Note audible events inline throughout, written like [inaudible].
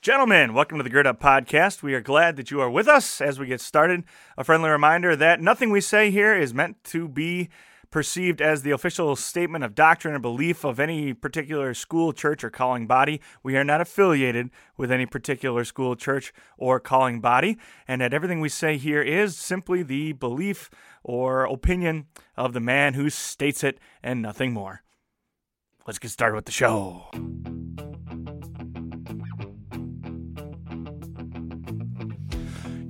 Gentlemen, welcome to the Gird Up Podcast. We are glad that you are with us as we get started. A friendly reminder that nothing we say here is meant to be perceived as the official statement of doctrine or belief of any particular school, church, or calling body. We are not affiliated with any particular school, church, or calling body, and that everything we say here is simply the belief or opinion of the man who states it and nothing more. Let's get started with the show.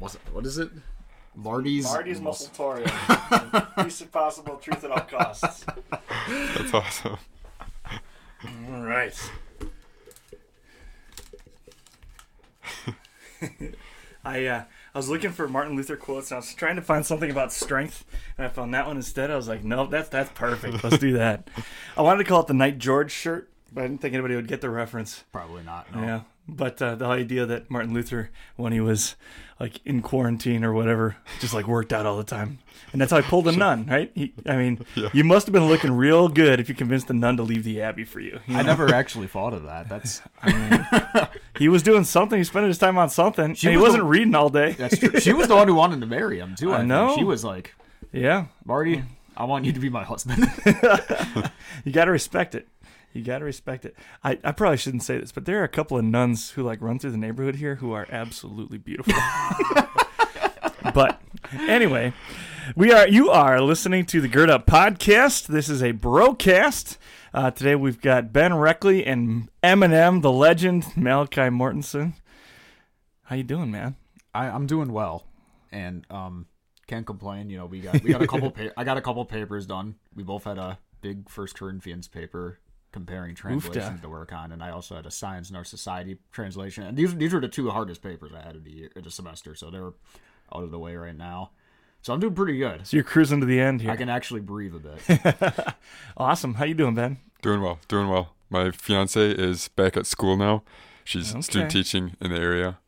What's it, what is it? Marty's. Marty's Muscletorium. [laughs] Least if possible, truth at all costs. That's awesome. All right. [laughs] I uh, I was looking for Martin Luther quotes and I was trying to find something about strength and I found that one instead. I was like, no, that's that's perfect. Let's do that. [laughs] I wanted to call it the Night George shirt, but I didn't think anybody would get the reference. Probably not. No. Yeah. But uh, the idea that Martin Luther, when he was like in quarantine or whatever, just like worked out all the time, and that's how he pulled a [laughs] nun, right? He, I mean, [laughs] you must have been looking real good if you convinced the nun to leave the abbey for you. you I never actually thought of that. That's [laughs] I mean, He was doing something. He spent his time on something. She and he was wasn't the- reading all day. that's true. She was the one who wanted to marry him too. I, I think. know. She was like, Yeah, Marty, I want you to be my husband. you got to respect it. You got to respect it. I, I probably shouldn't say this, but there are a couple of nuns who like run through the neighborhood here who are absolutely beautiful. [laughs] [laughs] but anyway, we are you are listening to the Gird Up podcast. This is a broadcast. Uh, today we've got Ben Reckley and Eminem, the legend Malachi Mortensen. How you doing, man? I, I'm doing well, and um, can't complain. You know, we got we got a couple. [laughs] Pa- I got a couple papers done. We both had a big First Corinthians paper comparing translations to work on, and I also had a Science in Our Society translation. And these these were the two hardest papers I had of the year, of the semester, so they're out of the way right now. So I'm doing pretty good. So you're cruising to the end here. I can actually breathe a bit. [laughs] awesome. How you doing, Ben? Doing well, doing well. My fiance is back at school now. She's Okay. student teaching in the area.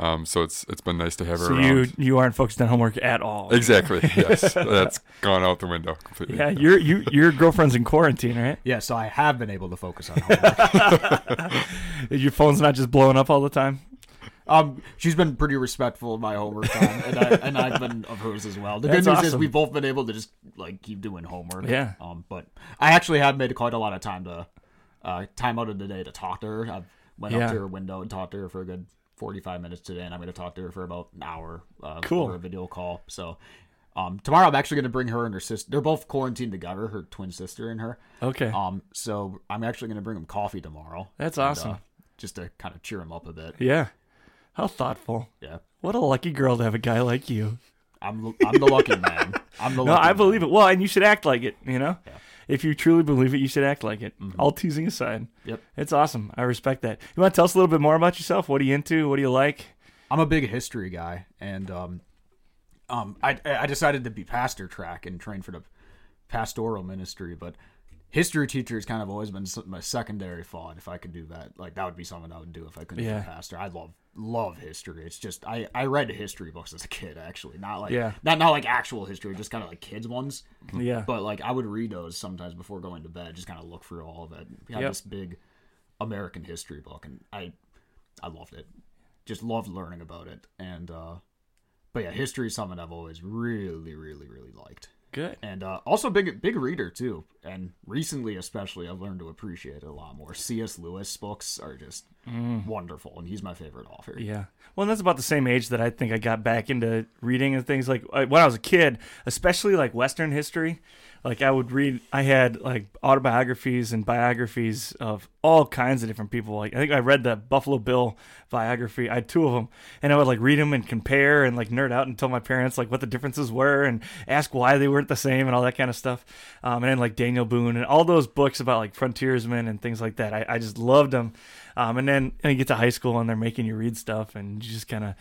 Um, so it's it's been nice to have her So around. you you aren't focused on homework at all. Exactly. [laughs] Yes, that's gone out the window completely. Yeah, your you your girlfriend's in quarantine, right? yeah, so I have been able to focus on homework. [laughs] Your phone's not just blowing up all the time. Um, she's been pretty respectful of my homework time, and, I, and I've been of hers as well. The That's good news is awesome. we've both been able to just like keep doing homework. Yeah. Um, but I actually have made quite a lot of time to uh, time out of the day to talk to her. I went Yeah. up to her window and talked to her for a good forty-five minutes today, and I'm going to talk to her for about an hour. Uh, Cool. For a video call. So. Um, tomorrow I'm actually going to bring her and her sister. They're both quarantined together, her twin sister and her. Okay. Um, so I'm actually going to bring them coffee tomorrow. That's and, awesome. uh, just to kind of cheer them up a bit. yeah. How thoughtful. Yeah. What a lucky girl to have a guy like you. I'm I'm the lucky man. I'm the [laughs] No, lucky I believe it. Well, and you should act like it, you know? Yeah. If you truly believe it, you should act like it. All teasing aside. Yep. It's awesome. I respect that. You want to tell us a little bit more about yourself? What are you into? What do you like? I'm a big history guy, and um, um, I I decided to be pastor track and train for the pastoral ministry, but history teacher has kind of always been my secondary thought. If I could do that, like that would be something I would do if I couldn't Yeah. be a pastor. I love love history. It's just I I read history books as a kid, actually, not like Yeah. not not like actual history, just kind of like kids ones. Yeah. But like I would read those sometimes before going to bed, just kind of look through all of it. We had Yep. this big American history book, and I I loved it. Just loved learning about it, and uh, but yeah, history is something I've always really, really, really liked, Good. and uh, also big big reader too. And recently, especially, I've learned to appreciate it a lot more. C.S. Lewis books are just wonderful, and he's my favorite author. Mm. Yeah. Well, and that's about the same age that I think I got back into reading and things like uh, when I was a kid, especially like Western history. Like I would read, I had like autobiographies and biographies of all kinds of different people. Like I think I read the Buffalo Bill biography. I had two of them, and I would like read them and compare and like nerd out and tell my parents like what the differences were and ask why they weren't the same and all that kind of stuff. Um, and then like Daniel Boone and all those books about like frontiersmen and things like that. I, I just loved them. Um, and then and you get to high school and they're making you read stuff and you just kind of.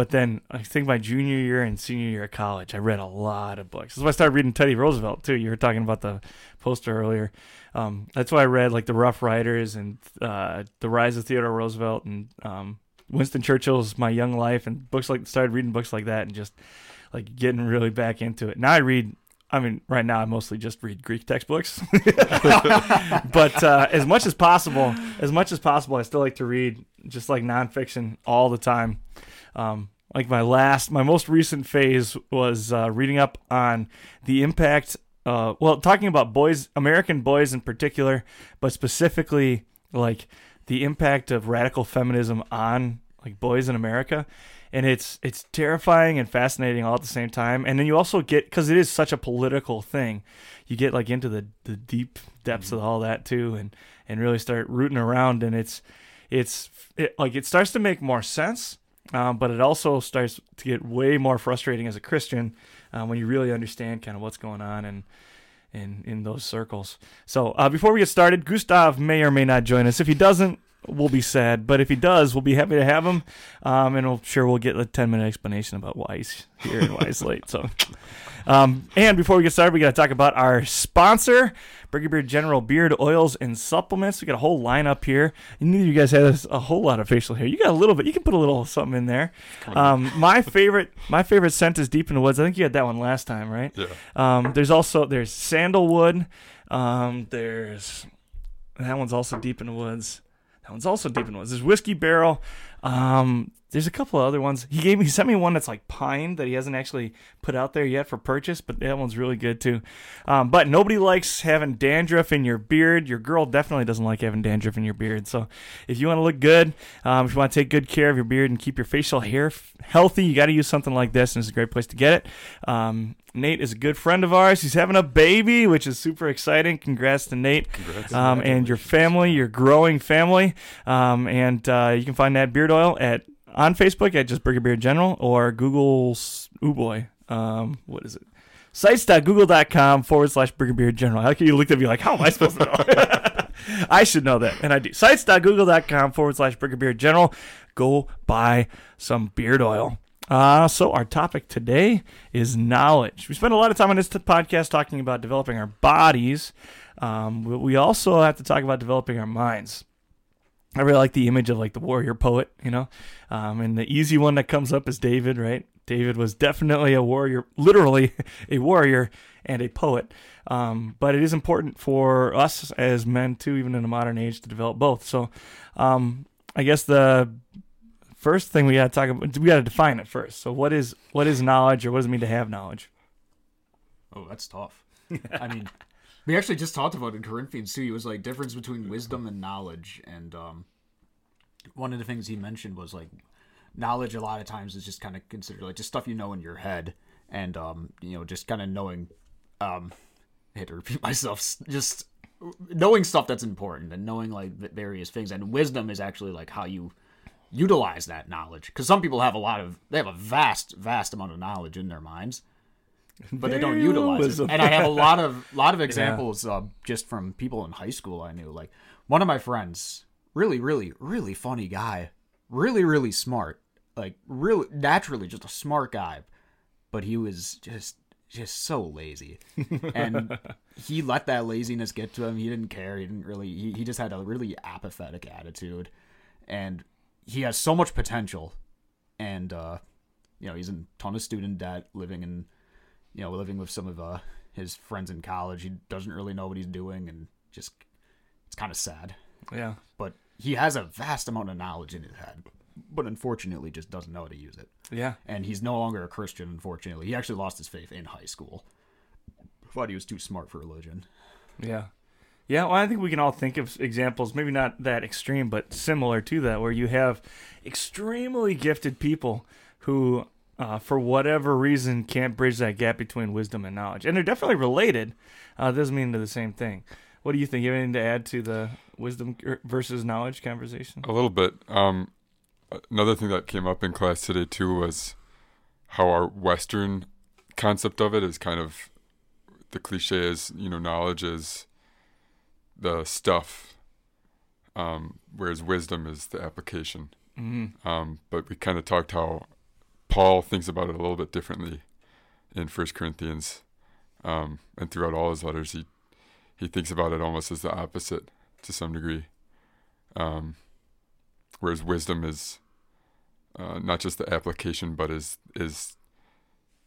But then I think my junior year and senior year of college, I read a lot of books. That's why I started reading Teddy Roosevelt too. You were talking about the poster earlier. Um, that's why I read like the Rough Riders and uh, the Rise of Theodore Roosevelt and um, Winston Churchill's My Young Life and books like started reading books like that and just like getting really back into it. Now I read I mean, right now I mostly just read Greek textbooks, [laughs] but uh, as much as possible, as much as possible, I still like to read just like nonfiction all the time. Um, like my last, my most recent phase was uh, reading up on the impact. Uh, well, talking about boys, American boys in particular, but specifically like the impact of radical feminism on like boys in America and it's it's terrifying and fascinating all at the same time. And then you also get because it is such a political thing, you get like into the the deep depths mm-hmm. of all that too, and and really start rooting around. And it's it's it, like it starts to make more sense. Um, but it also starts to get way more frustrating as a Christian um, when you really understand kind of what's going on and in in those circles. So uh, before we get started, Gustav may or may not join us. If he doesn't, we'll be sad. But if he does, we'll be happy to have him. Um, and I'm sure we'll get a 10 minute explanation about why he's here and why he's late. So, um, and before we get started, we got to talk about our sponsor, Burger Beard General Beard Oils and Supplements. We got a whole lineup here. Neither of you guys has a whole lot of facial hair. You got a little bit. You can put a little something in there. Um, my favorite, my favorite scent is Deep in the Woods. I think you had that one last time, right? Yeah. Um, there's also there's sandalwood. Um, there's that one's also Deep in the Woods. That one's also deep in the woods. There's whiskey barrel. Um, there's a couple of other ones. He gave me [laughs] he sent me one that's like pine that he hasn't actually put out there yet for purchase, but that one's really good too. Um, but nobody likes having dandruff in your beard. Your girl definitely doesn't like having dandruff in your beard. So if you want to look good, um, if you want to take good care of your beard and keep your facial hair f- healthy, you got to use something like this, and it's a great place to get it. Um, Nate is a good friend of ours. He's having a baby, which is super exciting. Congrats to Nate Congrats. um, and your family, your growing family. Um, and uh, you can find that beard oil at on Facebook at just Burger Beard General or Google's, oh boy, um, what is it? Sites.google.com forward slash Burger Beard General. How can you look at me like, how am I supposed to know? [laughs] I should know that, and I do. Sites.google.com forward slash Burger Beard General. Go buy some beard oil. Uh, so our topic today is knowledge. We spend a lot of time on this t- podcast talking about developing our bodies. Um, we also have to talk about developing our minds. I really like the image of like the warrior poet, you know, um, and the easy one that comes up is David, right? David was definitely a warrior, literally [laughs] a warrior and a poet. Um, but it is important for us as men too, even in the modern age, to develop both. So, um, I guess the first thing we got to talk about, we got to define it first. So, what is what is knowledge, or what does it mean to have knowledge? Oh, that's tough. I mean, we actually just talked about in Corinthians too. It was like difference between wisdom and knowledge, and um, one of the things he mentioned was like knowledge. A lot of times is just kind of considered like just stuff you know in your head, and um, you know, just kind of knowing. Um, I had to repeat [laughs] myself. Just knowing stuff that's important and knowing like various things, and wisdom is actually like how you utilize that knowledge because some people have a lot of they have a vast vast amount of knowledge in their minds but they don't utilize it. And I have a lot of lot of [laughs] examples yeah. uh, just from people in high school I knew. Like one of my friends, really, really, really funny guy, really, really smart, like really naturally just a smart guy, but he was just just so lazy, and [laughs] he let that laziness get to him. He didn't care. He didn't really. He, he just had a really apathetic attitude, and he has so much potential, and uh, you know he's in a ton of student debt, living in you know, living with some of uh, his friends in college. He doesn't really know what he's doing, and just it's kind of sad. Yeah. But he has a vast amount of knowledge in his head, but unfortunately, just doesn't know how to use it. Yeah. And he's no longer a Christian. Unfortunately, he actually lost his faith in high school. Thought he was too smart for religion. Yeah. Yeah, well, I think we can all think of examples, maybe not that extreme, but similar to that, where you have extremely gifted people who uh, for whatever reason, can't bridge that gap between wisdom and knowledge. And they're definitely related. Uh, doesn't mean they're the same thing. What do you think? You have anything to add to the wisdom versus knowledge conversation? A little bit. Um, another thing that came up in class today too was how our Western concept of it is kind of the cliche is you know knowledge is the stuff um, whereas wisdom is the application. Mm-hmm. Um, but we kind of talked how Paul thinks about it a little bit differently in First Corinthians, um, and throughout all his letters, he he thinks about it almost as the opposite to some degree. Um, whereas wisdom is uh, not just the application, but is is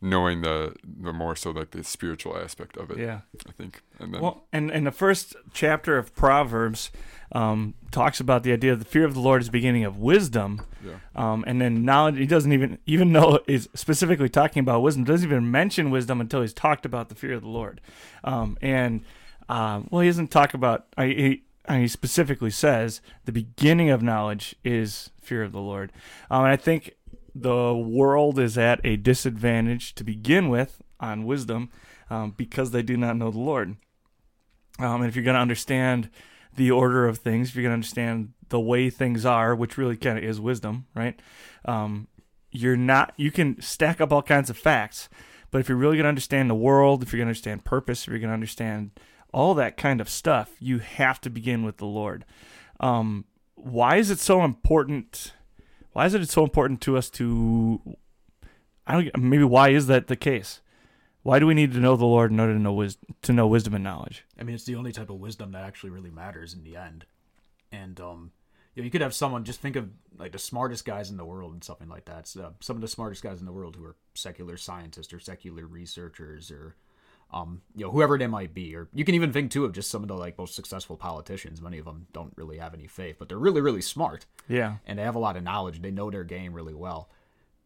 knowing the the more so like the spiritual aspect of it. Yeah. I think. And then Well, and, and the first chapter of Proverbs um, talks about the idea of the fear of the Lord is the beginning of wisdom. yeah. Um, and then knowledge, he doesn't even, even though is specifically talking about wisdom, doesn't even mention wisdom until he's talked about the fear of the Lord. Um, and, um, well, he doesn't talk about, I, he, and he specifically says the beginning of knowledge is fear of the Lord. Um, and I think the world is at a disadvantage to begin with on wisdom um, because they do not know the Lord. Um, and if you're going to understand the order of things, if you're going to understand the way things are, which really kind of is wisdom, right? Um, you're not. You can stack up all kinds of facts, but if you're really going to understand the world, if you're going to understand purpose, if you're going to understand all that kind of stuff, you have to begin with the Lord. Um, why is it so important? Why is it so important to us to? I don't. Maybe why is that the case? Why do we need to know the Lord in order to know wis- to know wisdom and knowledge? I mean, it's the only type of wisdom that actually really matters in the end. And um, you know, you could have someone just think of like the smartest guys in the world and something like that. So, some of the smartest guys in the world who are secular scientists or secular researchers or um, you know, whoever they might be. Or you can even think too of just some of the like most successful politicians. Many of them don't really have any faith, but they're really, really smart Yeah. and they have a lot of knowledge. They know their game really well,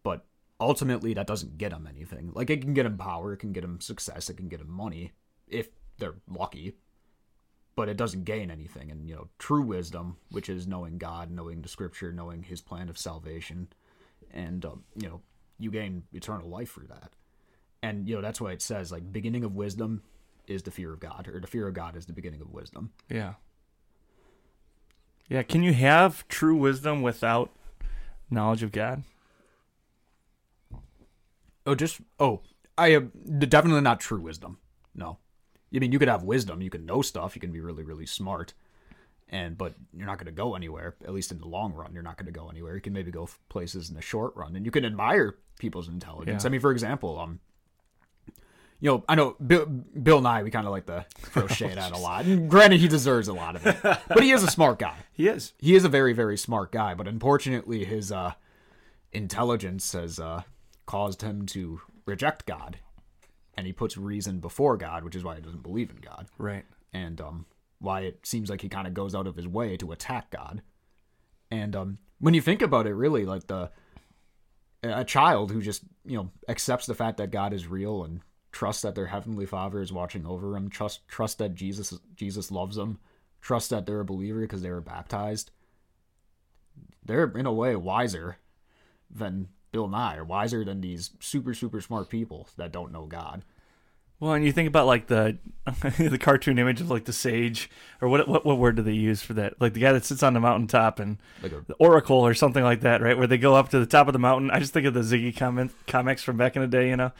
but ultimately that doesn't get them anything. Like it can get them power, it can get them success, it can get them money if they're lucky, but it doesn't gain anything. And you know, true wisdom, which is knowing God, knowing the Scripture, knowing His plan of salvation, and um, you know, you gain eternal life through that. And you know, that's why it says like beginning of wisdom is the fear of God, or the fear of God is the beginning of wisdom. Yeah. Yeah. Can you have true wisdom without knowledge of God? Oh, just oh, I am definitely not true wisdom. No, I mean you could have wisdom, you can know stuff, you can be really really smart, and but you're not going to go anywhere. At least in the long run, you're not going to go anywhere. You can maybe go places in the short run, and you can admire people's intelligence. Yeah. I mean, for example, um, you know, I know Bill, Bill Nye, we kind of like to throw [laughs] shade at a lot. And granted, he deserves a lot of it, but he is a smart guy [laughs] He is. he is a very very smart guy but unfortunately his uh intelligence has uh caused him to reject god and he puts reason before god which is why he doesn't believe in god Right. and um why it seems like he kind of goes out of his way to attack god and um when you think about it really like the a child who just you know accepts the fact that god is real and trusts that their heavenly father is watching over them trust trust that jesus jesus loves them trust that they're a believer because they were baptized. They're in a way wiser than bill nye or wiser than these super super smart people that don't know god Well, and you think about like the [laughs] the cartoon image of like the sage, or what what what word do they use for that? Like the guy that sits on the mountaintop and like a the oracle or something like that, right? Where they go up to the top of the mountain. I just think of the Ziggy comment, comics from back in the day, you know,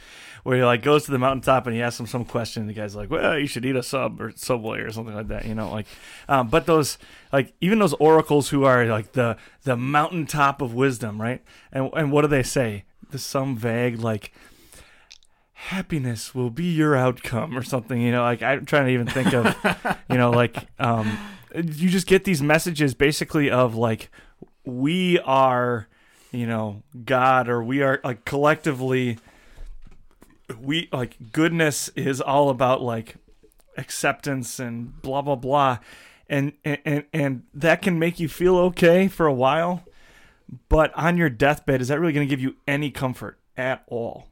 where he like goes to the mountaintop and he asks him some question. And the guy's like, "Well, you should eat a sub or subway or something like that," you know, like. Um, but those like even those oracles who are like the the mountaintop of wisdom, right? And and what do they say? There's some vague like happiness will be your outcome or something you know like i'm trying to even think of you know like [laughs] um you just get these messages basically of like we are you know god or we are like collectively we like goodness is all about like acceptance and blah blah blah. And and and that can make you feel okay for a while but on your deathbed is that really going to give you any comfort at all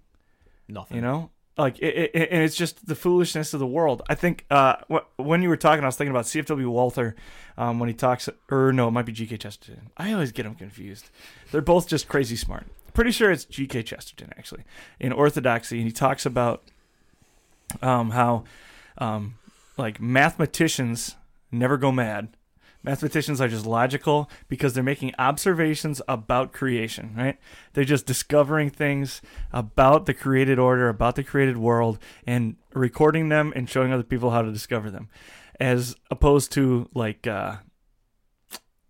nothing. You know? Like it, it, and it's just the foolishness of the world. I think uh wh- when you were talking i was thinking about cfw walther um when he talks or no it might be gk chesterton. I always get them confused. They're both just crazy smart. Pretty sure it's gk chesterton actually in orthodoxy and he talks about um how um like mathematicians never go mad Mathematicians are just logical because they're making observations about creation, right? They're just discovering things about the created order, about the created world, and recording them and showing other people how to discover them. As opposed to like uh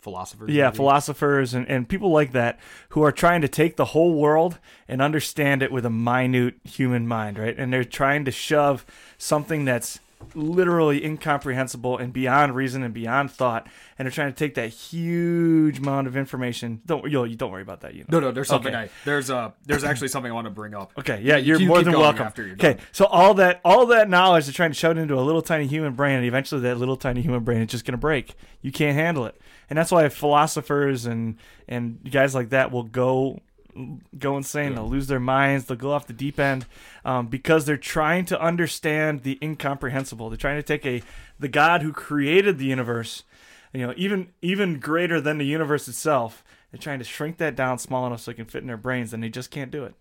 philosophers. Yeah, maybe? philosophers and, and people like that who are trying to take the whole world and understand it with a minute human mind, right? And they're trying to shove something that's literally incomprehensible and beyond reason and beyond thought, and they're trying to take that huge amount of information. Don't you, you don't worry about that, you know. No, no. There's something. Okay. I, there's uh there's actually something I want to bring up. Okay, yeah, you're You more than welcome. okay, so all that all that knowledge they're trying to shove into a little tiny human brain, and eventually that little tiny human brain is just going to break. You can't handle it, and that's why philosophers and and guys like that will go go insane. They'll lose their minds. They'll go off the deep end um, because they're trying to understand the incomprehensible. They're trying to take a the God who created the universe, you know, even even greater than the universe itself. They're trying to shrink that down small enough so it can fit in their brains, and they just can't do it.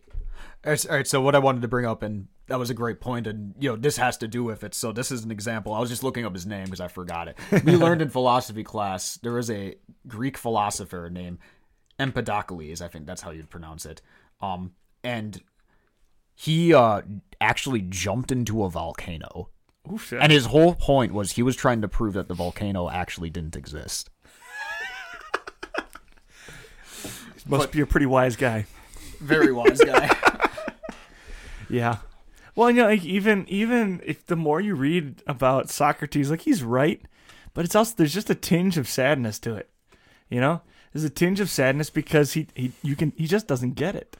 All right, all right, so what I wanted to bring up, and that was a great point, and you know this has to do with it. So this is an example. I was just looking up his name because I forgot it. We [laughs] learned in philosophy class there was a Greek philosopher named Empedocles. I think that's how you'd pronounce it. Um, and he uh actually jumped into a volcano, Ooh, shit. and his whole point was he was trying to prove that the volcano actually didn't exist. [laughs] Must be a pretty wise guy. Very wise guy. [laughs] [laughs] Yeah. Well, you know, like even even if the more you read about Socrates, like he's right, but it's also there's just a tinge of sadness to it. You know, there's a tinge of sadness because he he you can he just doesn't get it.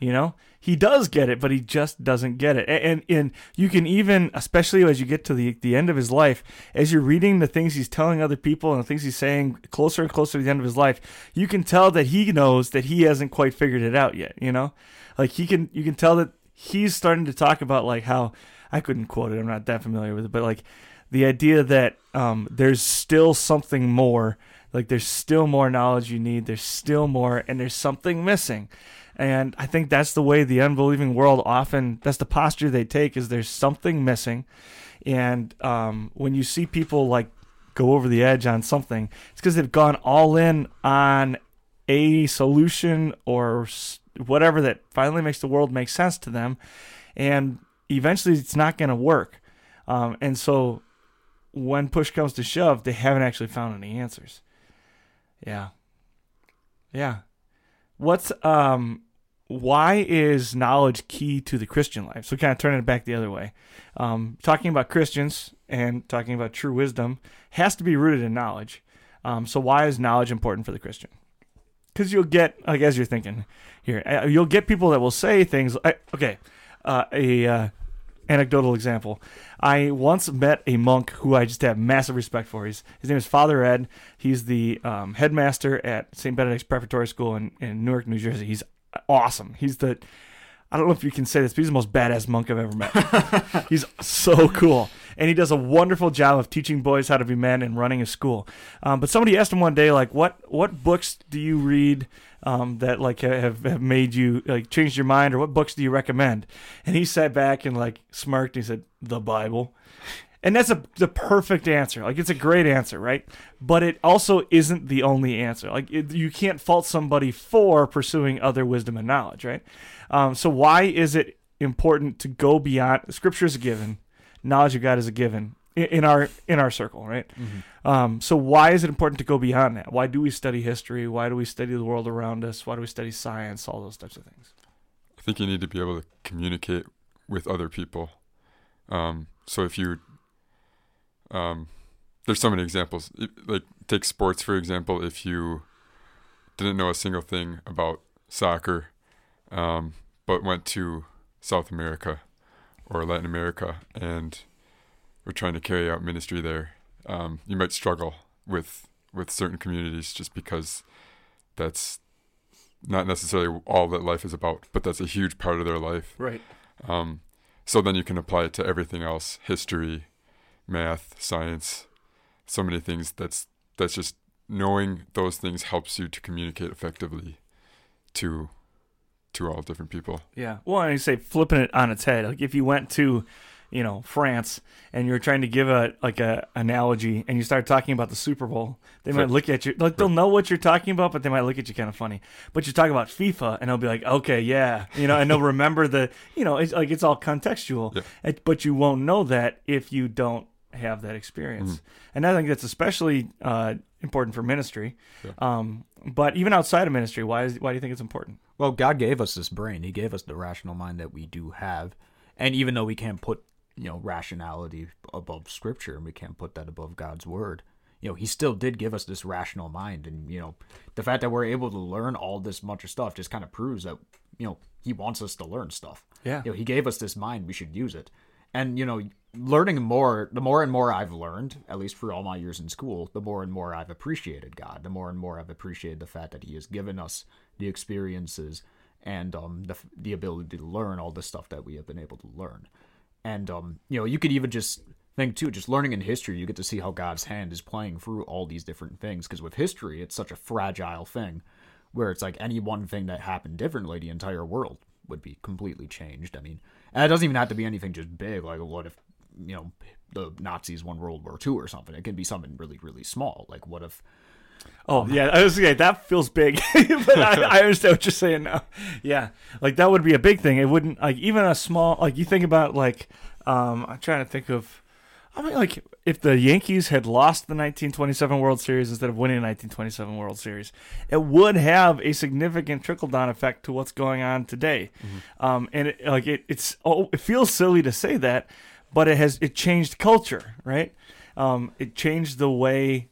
You know, he does get it, but he just doesn't get it. And and you can even, especially as you get to the the end of his life, as you're reading the things he's telling other people and the things he's saying closer and closer to the end of his life, you can tell that he knows that he hasn't quite figured it out yet. You know, like he can you can tell that he's starting to talk about like how I couldn't quote it. I'm not that familiar with it, but like the idea that um, there's still something more. Like there's still more knowledge you need. There's still more, and there's something missing. And I think that's the way the unbelieving world often. That's the posture they take. Is there's something missing, and um, when you see people like go over the edge on something, it's because they've gone all in on a solution or whatever that finally makes the world make sense to them, and eventually it's not going to work. Um, and so when push comes to shove, they haven't actually found any answers. Yeah. Yeah. What's um why is knowledge key to the Christian life? So kind of turning it back the other way. Um, talking about Christians and talking about true wisdom has to be rooted in knowledge. Um, so why is knowledge important for the Christian? Because you'll get, like as you're thinking here, uh, you'll get people that will say things. I, okay, uh, a uh, anecdotal example. I once met a monk who I just have massive respect for. He's, his name is Father Ed. He's the um, headmaster at St. Benedict's Preparatory School in, in Newark, New Jersey. He's awesome. He's the, I don't know if you can say this, but he's the most badass monk I've ever met. [laughs] he's so cool. And he does a wonderful job of teaching boys how to be men and running a school. Um, but somebody asked him one day, like, what, what books do you read um, that like have, have made you like changed your mind or what books do you recommend? And he sat back and like smirked and he said the bible. And that's a the perfect answer. Like it's a great answer right? But it also isn't the only answer. Like it, you can't fault somebody for pursuing other wisdom and knowledge right? Um, so why is it important to go beyond scripture is a given knowledge of god is a given in, in our in our circle right um, so why is it important to go beyond that? Why do we study history? Why do we study the world around us? Why do we study science? All those types of things. I think you need to be able to communicate with other people. Um, so if you, um, there's so many examples. Like take sports for example. If you didn't know a single thing about soccer, um, but went to South America or Latin America and were trying to carry out ministry there, um, you might struggle with with certain communities just because that's not necessarily all that life is about, but that's a huge part of their life. Right. Um, so then you can apply it to everything else: history, math, science, so many things. That's that's just knowing those things helps you to communicate effectively to to all different people. Yeah. Well, and you say flipping it on its head. Like if you went to, you know, France and you're trying to give a like a analogy and you start talking about the Super Bowl, they might look at you like they'll know what you're talking about, but they might look at you kind of funny. But you talk about FIFA and they'll be like, okay, yeah, you know, and they'll remember the, you know, it's like it's all contextual. Yeah. It- but you won't know that if you don't have that experience. And I think that's especially uh, important for ministry. Yeah. Um, but even outside of ministry, why is why do you think it's important? Well, God gave us this brain. He gave us the rational mind that we do have, and even though we can't put you know rationality above Scripture and we can't put that above God's word, you know, He still did give us this rational mind, and you know, the fact that we're able to learn all this much of stuff just kind of proves that you know He wants us to learn stuff. Yeah, you know, He gave us this mind. We should use it, and you know learning more, the more and more I've learned, at least for all my years in school, the more and more I've appreciated God. The more and more I've appreciated the fact that He has given us the experiences and um, the the ability to learn all the stuff that we have been able to learn. And um, you know, you could even just think too, just learning in history, you get to see how God's hand is playing through all these different things. Because with history, it's such a fragile thing, where it's like any one thing that happened differently, the entire world would be completely changed. I mean, and it doesn't even have to be anything just big. Like, what if you know the Nazis won World War II or something. It can be something really really small. Like what if? Oh [laughs] yeah, I was that feels big, [laughs] but I, I, understand what you're saying now. Yeah, like that would be a big thing. It wouldn't like even a small like you think about like um I'm trying to think of. I mean, like if the Yankees had lost the 1927 World Series instead of winning the 1927 World Series, it would have a significant trickle down effect to what's going on today. Mm-hmm. Um, and it, like it, it's oh, it feels silly to say that, but it has it changed culture, right? Um, it changed the way,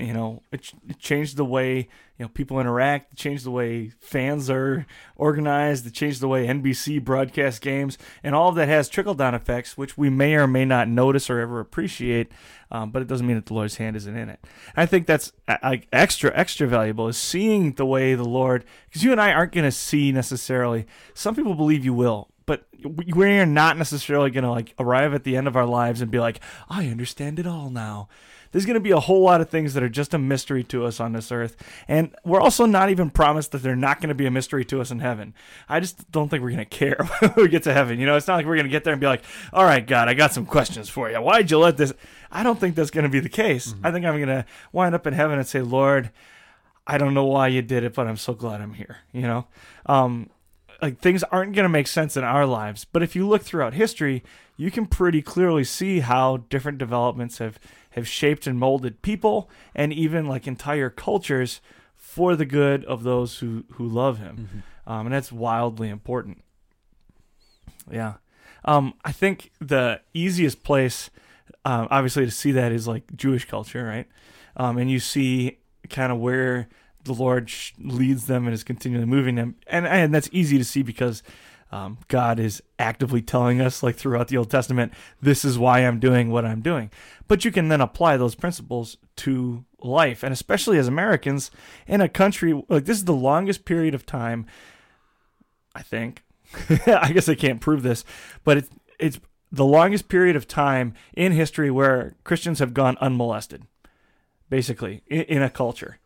you know, it, it changed the way you know people interact. It changed the way fans are organized. It changed the way NBC broadcast games, and all of that has trickle down effects, which we may or may not notice or ever appreciate. Um, but it doesn't mean that the Lord's hand isn't in it. I think that's like extra extra valuable is seeing the way the Lord, because you and I aren't going to see necessarily. Some people believe you will but we're not necessarily going to like arrive at the end of our lives and be like, I understand it all now. There's going to be a whole lot of things that are just a mystery to us on this earth. And we're also not even promised that they're not going to be a mystery to us in heaven. I just don't think we're going to care [laughs] when we get to heaven. You know, it's not like we're going to get there and be like, all right, God, I got some questions for you. Why'd you let this? I don't think that's going to be the case. Mm-hmm. I think I'm going to wind up in heaven and say, Lord, I don't know why you did it, but I'm so glad I'm here. You know, um, like things aren't going to make sense in our lives. But if you look throughout history, you can pretty clearly see how different developments have have shaped and molded people and even like entire cultures for the good of those who who love him. Mm-hmm. Um, and that's wildly important. Yeah. Um, I think the easiest place, um, obviously, to see that is like Jewish culture, right? Um, and you see kind of where the Lord leads them and is continually moving them, and and that's easy to see because um, God is actively telling us, like throughout the Old Testament, this is why I'm doing what I'm doing. But you can then apply those principles to life, and especially as Americans in a country like this is the longest period of time. I think, [laughs] I guess I can't prove this, but it's it's the longest period of time in history where Christians have gone unmolested, basically in, in a culture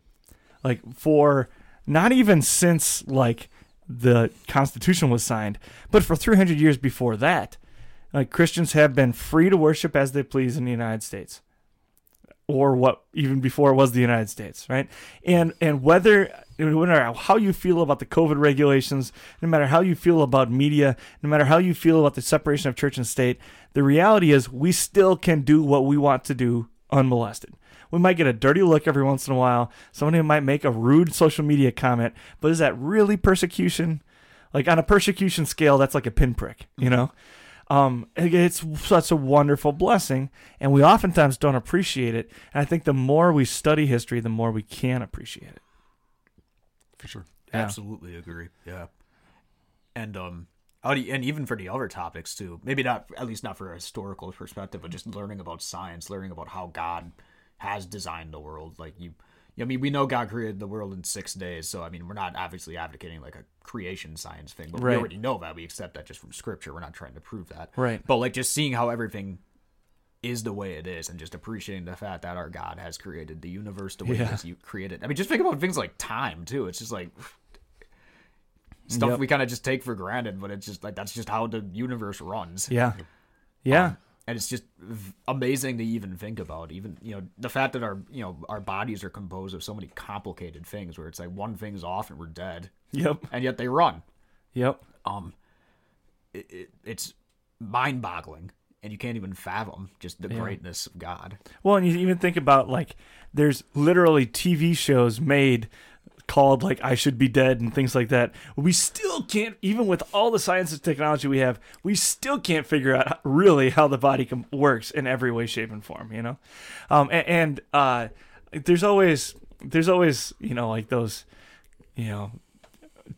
like for not even since like the Constitution was signed, but for 300 years before that, like Christians have been free to worship as they please in the United States, or what even before it was the United States, right? And and whether no matter how you feel about the COVID regulations, no matter how you feel about media, no matter how you feel about the separation of church and state, the reality is we still can do what we want to do unmolested. We might get a dirty look every once in a while. Somebody might make a rude social media comment, but is that really persecution? Like on a persecution scale, that's like a pinprick, you know? Um, it's such a wonderful blessing, and we oftentimes don't appreciate it. And I think the more we study history, the more we can appreciate it. For sure. Yeah. Absolutely agree. Yeah. And um, and even for the other topics too. Maybe not, at least not for a historical perspective, but just learning about science, learning about how God has designed the world. Like you, I mean, we know God created the world in six days, so I mean, we're not obviously advocating like a creation science thing, but right. we already know that. We accept that just from scripture. We're not trying to prove that, right? But like just seeing how everything is the way it is, and just appreciating the fact that our God has created the universe the way yeah. He created. I mean, just think about things like time too. It's just like stuff yep. we kind of just take for granted, but it's just like that's just how the universe runs. Yeah, yeah. Um, and it's just amazing to even think about even you know the fact that our you know our bodies are composed of so many complicated things where it's like one thing's off and we're dead yep and yet they run yep um it, it, it's mind-boggling and you can't even fathom just the Yeah. greatness of God. Well, and you even think about like there's literally TV shows made called like I Should Be Dead and things like that. We still can't, even with all the science and technology we have, we still can't figure out really how the body com- works in every way, shape, and form. You know, um, and, and uh, there's always there's always you know like those you know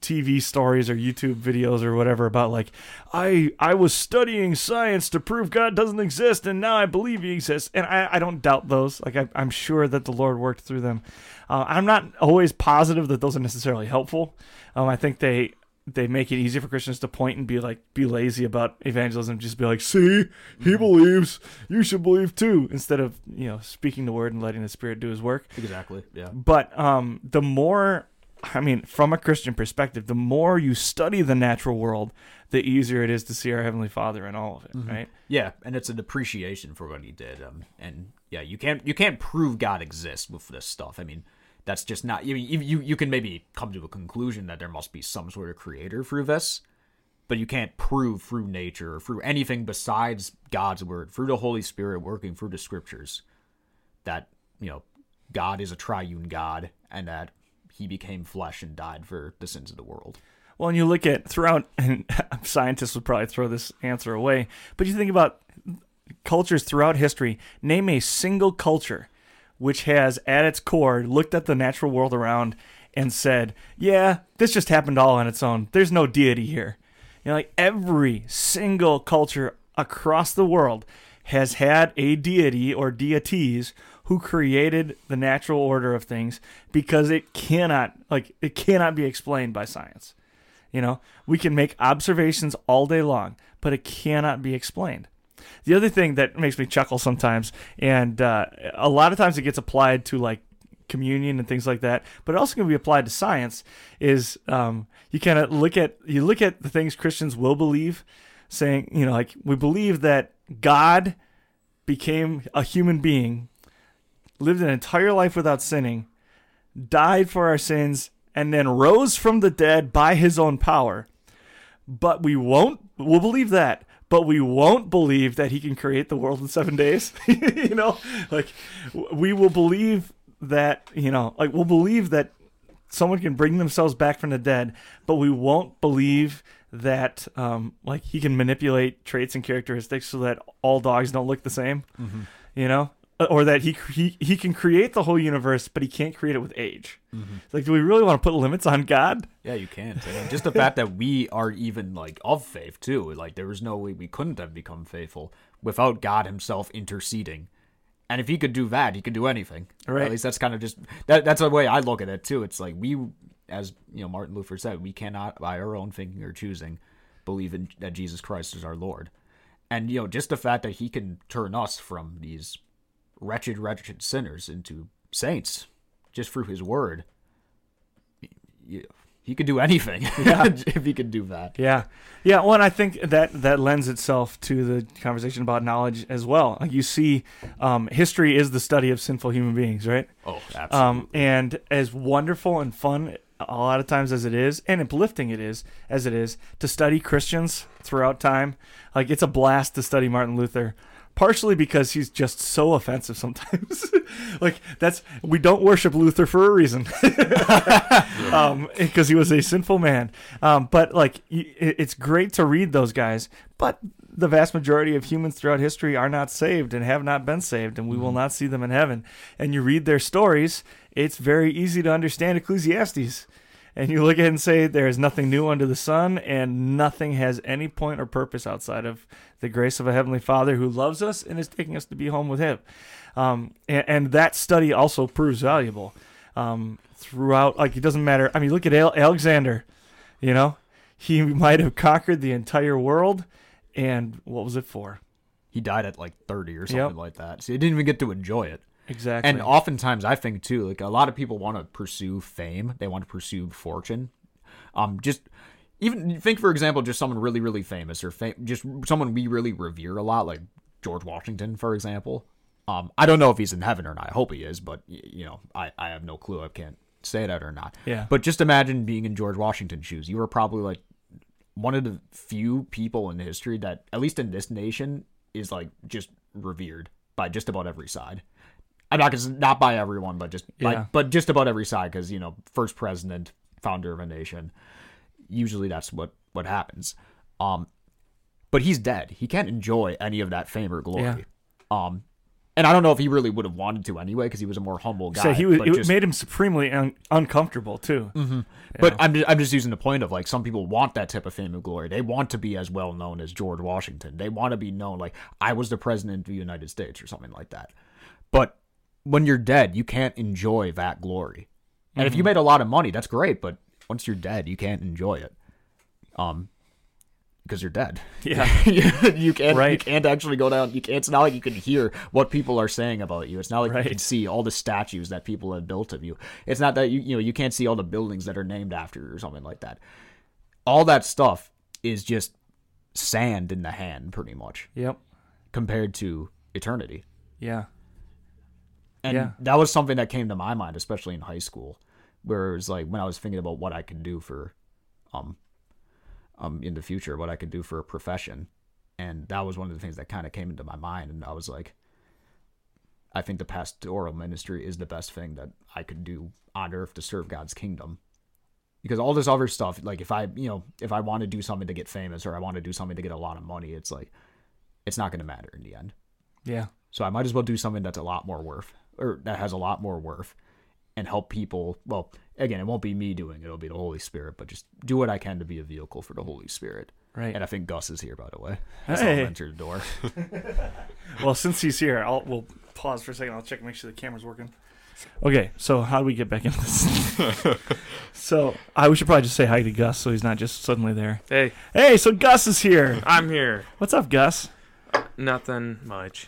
TV stories or YouTube videos or whatever about like I I was studying science to prove God doesn't exist and now I believe He exists and I, I don't doubt those like I, I'm sure that the Lord worked through them. Uh, I'm not always positive that those are necessarily helpful. Um, I think they they make it easy for Christians to point and be like be lazy about evangelism, just be like, see, he believes, you should believe too, instead of you know speaking the word and letting the Spirit do His work. Exactly. Yeah. But um, the more, I mean, from a Christian perspective, the more you study the natural world, the easier it is to see our Heavenly Father in all of it, right? Yeah, and it's an appreciation for what he did. Um, and yeah, you can't you can't prove God exists with this stuff. I mean, that's just not. You you you you can maybe come to a conclusion that there must be some sort of creator through this, but you can't prove through nature or through anything besides God's word, through the Holy Spirit working through the scriptures, that you know God is a triune God and that He became flesh and died for the sins of the world. Well, and you look at throughout, [laughs] and scientists would probably throw this answer away, but you think about cultures throughout history. Name a single culture which has, at its core, looked at the natural world around and said, "Yeah, this just happened all on its own. There's no deity here." You know, like every single culture across the world has had a deity or deities who created the natural order of things because it cannot like it cannot be explained by science. You know, we can make observations all day long, but it cannot be explained. The other thing that makes me chuckle sometimes, and uh, a lot of times it gets applied to like communion and things like that, but it also can be applied to science. Is um, you kind of look at you look at the things Christians will believe, saying you know like we believe that God became a human being, lived an entire life without sinning, died for our sins, and then rose from the dead by his own power. But we won't, we'll believe that, but we won't believe that he can create the world in seven days. [laughs] you know, like we will believe that, you know, like we'll believe that someone can bring themselves back from the dead, but we won't believe that um, like he can manipulate traits and characteristics so that all dogs don't look the same. You know, Uh, or that he he he can create the whole universe, but he can't create it with age. It's Like, do we really want to put limits on God? Yeah, you can't. Just the fact that we are even like of faith too. Like there was no way we couldn't have become faithful without God Himself interceding. And if He could do that, He could do anything. Right. At least that's kind of just that. That's the way I look at it too. It's like we, as you know, Martin Luther said, we cannot by our own thinking or choosing believe in that Jesus Christ is our Lord. And you know, just the fact that He can turn us from these wretched, wretched sinners into saints just through His Word he could do anything [laughs] yeah. if he could do that. Yeah, yeah. Well, and I think that that lends itself to the conversation about knowledge as well. Like you see, um, history is the study of sinful human beings, right? Oh, absolutely. Um, and as wonderful and fun a lot of times as it is, and uplifting it is as it is to study Christians throughout time, like it's a blast to study Martin Luther. Partially because he's just so offensive sometimes. [laughs] like that's we don't worship Luther for a reason, [laughs] um, because he was a sinful man. Um, but like it's great to read those guys. But the vast majority of humans throughout history are not saved and have not been saved, and we will not see them in heaven. And you read their stories, it's very easy to understand Ecclesiastes. And you look at it and say, There is nothing new under the sun, and nothing has any point or purpose outside of the grace of a Heavenly Father who loves us and is taking us to be home with Him. Um, and, and that study also proves valuable um, throughout. Like, it doesn't matter. I mean, look at Al- Alexander, you know, he might have conquered the entire world, and what was it for? he died at like 30 or something Yep. like that. So he didn't even get to enjoy it. Exactly. And oftentimes I think too, like a lot of people want to pursue fame, they want to pursue fortune. Um, just even think for example, just someone really, really famous or fam- just someone we really revere a lot, like George Washington, for example. Um, I don't know if he's in heaven or not. I hope he is, but y- you know, I, I have no clue. I can't say that or not. Yeah. But just imagine being in George Washington's shoes. You were probably like one of the few people in history that, at least in this nation, is like just revered by just about every side. I'm not gonna not by everyone, but just Yeah. by, but just about every side because you know first president, founder of a nation. Usually that's what what happens. Um, but he's dead. He can't enjoy any of that fame or glory. Yeah. Um, and I don't know if he really would have wanted to anyway because he was a more humble guy. So he was. but It just- made him supremely un- uncomfortable too. but I'm just, I'm just using the point of like some people want that type of fame and glory. They want to be as well known as George Washington. They want to be known like I was the president of the United States or something like that. But when you're dead, you can't enjoy that glory. And if you made a lot of money, that's great. But once you're dead, you can't enjoy it. Um, because you're dead. Yeah. [laughs] you, can't. You can't actually go down. You can't. It's not like you can hear what people are saying about you. It's not like Right. you can see all the statues that people have built of you. It's not that you you know you can't see all the buildings that are named after you or something like that. All that stuff is just sand in the hand, pretty much, Yep. compared to eternity. Yeah. And Yeah. that was something that came to my mind, especially in high school, where it was like when I was thinking about what I could do for, um, um, in the future, what I could do for a profession, and that was one of the things that kind of came into my mind, and I was like, I think the pastoral ministry is the best thing that I could do on earth to serve God's kingdom. Because all this other stuff, like if I, you know, if I want to do something to get famous or I want to do something to get a lot of money, it's like, it's not going to matter in the end. Yeah. So I might as well do something that's a lot more worth, or that has a lot more worth, and help people. Well, again, it won't be me doing it; it'll be the Holy Spirit. But just do what I can to be a vehicle for the Holy Spirit. Right. And I think Gus is here, by the way. I Hey. him enter the door. [laughs] Well, since he's here, I'll we'll pause for a second. I'll check and make sure the camera's working. Okay, so how do we get back into this? [laughs] so I we should probably just say hi to Gus, so he's not just suddenly there. Hey, Hey, so Gus is here. I'm here. What's up, Gus? Nothing much.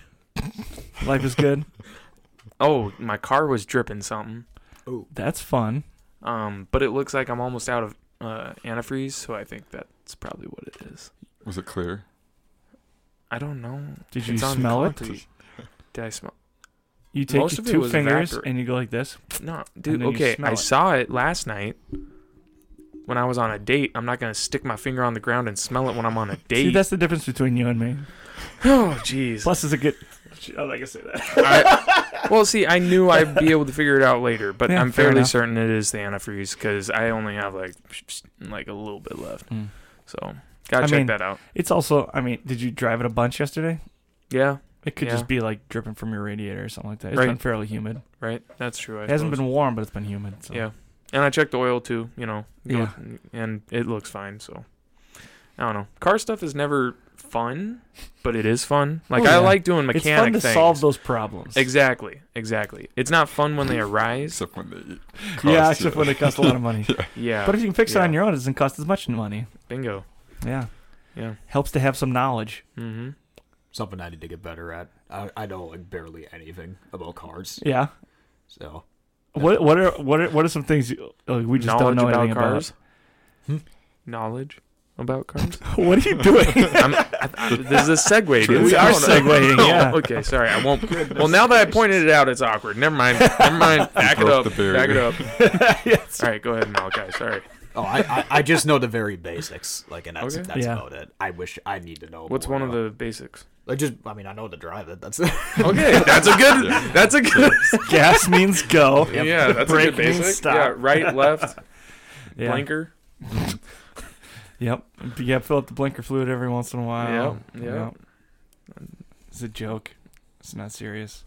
Life is good. [laughs] Oh, my car was dripping something. Oh, That's fun. Um, but it looks like I'm almost out of uh, antifreeze, so I think that's probably what it is. Was it clear? I don't know. Did you It's on smell it? concrete. Did I smell? You take Most your of it two was fingers vapor. and you go like this. No, dude. then you Okay, smell I it. saw it last night when I was on a date. I'm not gonna stick my finger on the ground and smell it when I'm on a See, date. that's the difference between you and me. [sighs] oh, jeez. Plus, it's a good. I'm not gonna say that. I, [laughs] well, see, I knew I'd be able to figure it out later, but Yeah, I'm fair fairly enough. certain it is the antifreeze because I only have like like a little bit left. Mm. So gotta I check mean- that out. It's also. I mean, did you drive it a bunch yesterday? Yeah, It could Yeah. just be like dripping from your radiator or something like that. It's Right. been fairly humid. right. That's true. I It hasn't been warm, but it's been humid. So. Yeah, and I checked the oil too. You know. Yeah. And it looks fine. So I don't know. Car stuff is never fun, but it is fun. Like Oh, yeah. I like doing mechanic It's mechanic fun to things. solve those problems. Exactly. Exactly. It's not fun when they [laughs] arise. Except when they cost yeah, you. except when they cost a lot of money. [laughs] Yeah. But if you can fix it on your own, it doesn't cost as much money. Bingo. Yeah. Yeah. Helps to have some knowledge. Mm-hmm. Something I need to get better at. I, I know like barely anything about cars. Yeah. So What what are what are what are some things you, like, we just Knowledge don't know about anything cars. Hmm? Knowledge about cars. [laughs] what are you doing? [laughs] I'm, I, I, this is a segue. dude. We are I segueing, [laughs] oh, yeah. okay, sorry. I won't. Well, now that I pointed it out, it's awkward. Never mind. Never mind. Back it up. Back it up. yes. All right, go ahead, Malachi. Sorry. oh, I, I I just know the very basics. Like, and that's Okay. that's Yeah. about it. I wish I need to know. What's more one of the basics? I just I mean I know to drive it. That's Okay, that's a good. That's a good. Gas means go. Yeah, that's Brake a good basic. stop. Yeah, right, left, Yeah. blinker. Yep. Yeah, fill up the blinker fluid every once in a while. Yeah, yeah. It's a joke. It's not serious.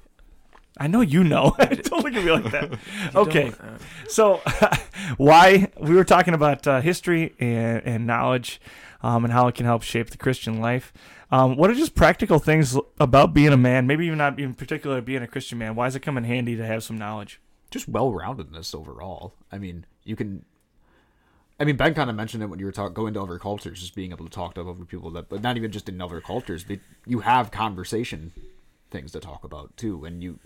I know you know. [laughs] Don't look at me like that. [laughs] Okay. Uh, So, [laughs] why we were talking about uh, history and, and knowledge, um, and how it can help shape the Christian life. Um, what are just practical things about being a man? Maybe even not in particular being a Christian man. Why does it come in handy to have some knowledge? just well roundedness overall. I mean, you can. I mean, Ben kind of mentioned it when you were talking going to other cultures, just being able to talk to other people that, but not even just in other cultures, but you have conversation things to talk about too, and you,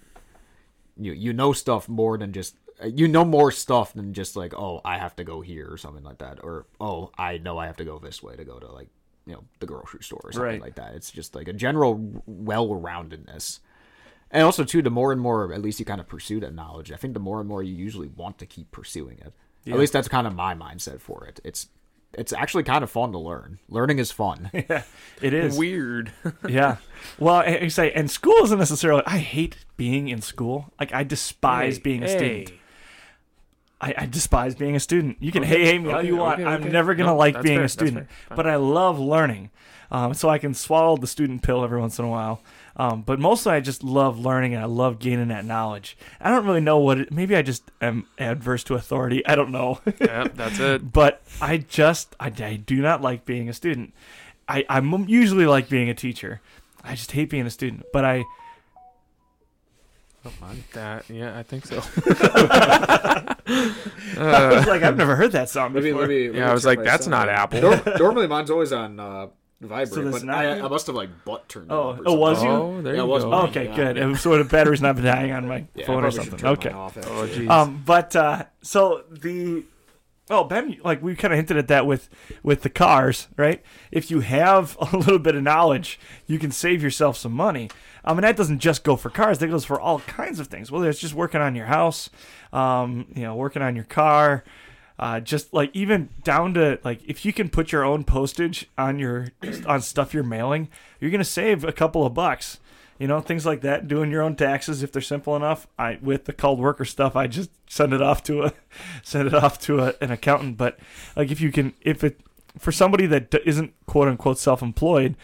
you you know stuff more than just you know more stuff than just like oh I have to go here or something like that, or oh I know I have to go this way to go to like you know the grocery store or something Right. like that. It's just like a general well roundedness. And also too, the more and more at least you kind of pursue that knowledge, I think the more and more you usually want to keep pursuing it. Yeah. At least that's kind of my mindset for it. It's it's actually kind of fun to learn. Learning is fun. [laughs] yeah, it is. Weird. [laughs] yeah. Well, I, I say, and school isn't necessarily. I hate being in school. Like I despise Hey, being a hey. student. I, I despise being a student. You can Okay, hey hey me all okay, you want. okay, I'm never gonna No, like being fair, a student, but I love learning. Um, so I can swallow the student pill every once in a while. Um, but mostly I just love learning and I love gaining that knowledge. I don't really know what it. Maybe I just am adverse to authority. I don't know. [laughs] yep, that's it. but I just I, I do not like being a student. I I'm usually like being a teacher. I just hate being a student. But I I thought that yeah, I think so. [laughs] I was like I've never heard that song before. yeah, I was like, that's not Apple. [laughs] normally mine's always on uh, vibrate, So that's but not I, you? I must have like butt turned. Oh, it off or oh, was you? Oh, there Yeah, you it was go. mine. okay, Yeah, good. yeah. And so the battery's not been dying on my Yeah, I phone or probably should something. turn mine Okay. off, Oh, actually. jeez. Um, but uh, so the oh Ben, like we kind of hinted at that with with the cars, right? If you have [laughs] a little bit of knowledge, you can save yourself some money. I mean, that doesn't just go for cars; that goes for all kinds of things. Whether it's just working on your house, um, you know, working on your car. Uh, just like even down to like if you can put your own postage on your [clears throat] on stuff you're mailing, you're gonna save a couple of bucks you know things like that doing your own taxes if they're simple enough i with the called worker stuff i just send it off to a [laughs] send it off to a, an accountant but like if you can if it for somebody that isn't quote unquote self-employed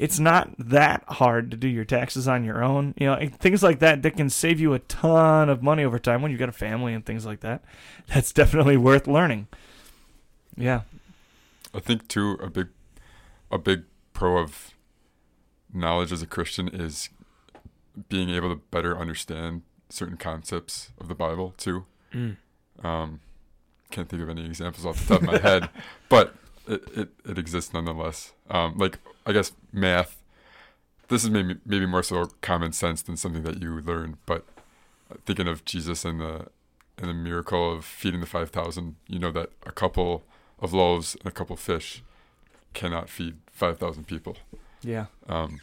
it's not that hard to do your taxes on your own you know things like that that can save you a ton of money over time when you've got a family and things like that that's definitely worth learning yeah I think too a big a big pro of knowledge as a Christian is being able to better understand certain concepts of the Bible too. Mm. Um, can't think of any examples off the top of my head, [laughs] but it, it, it exists nonetheless. Um, like I guess math. This is maybe maybe more so common sense than something that you learn, but thinking of Jesus and the and the miracle of feeding the five thousand, you know that a couple of loaves and a couple of fish cannot feed five thousand people. yeah Um,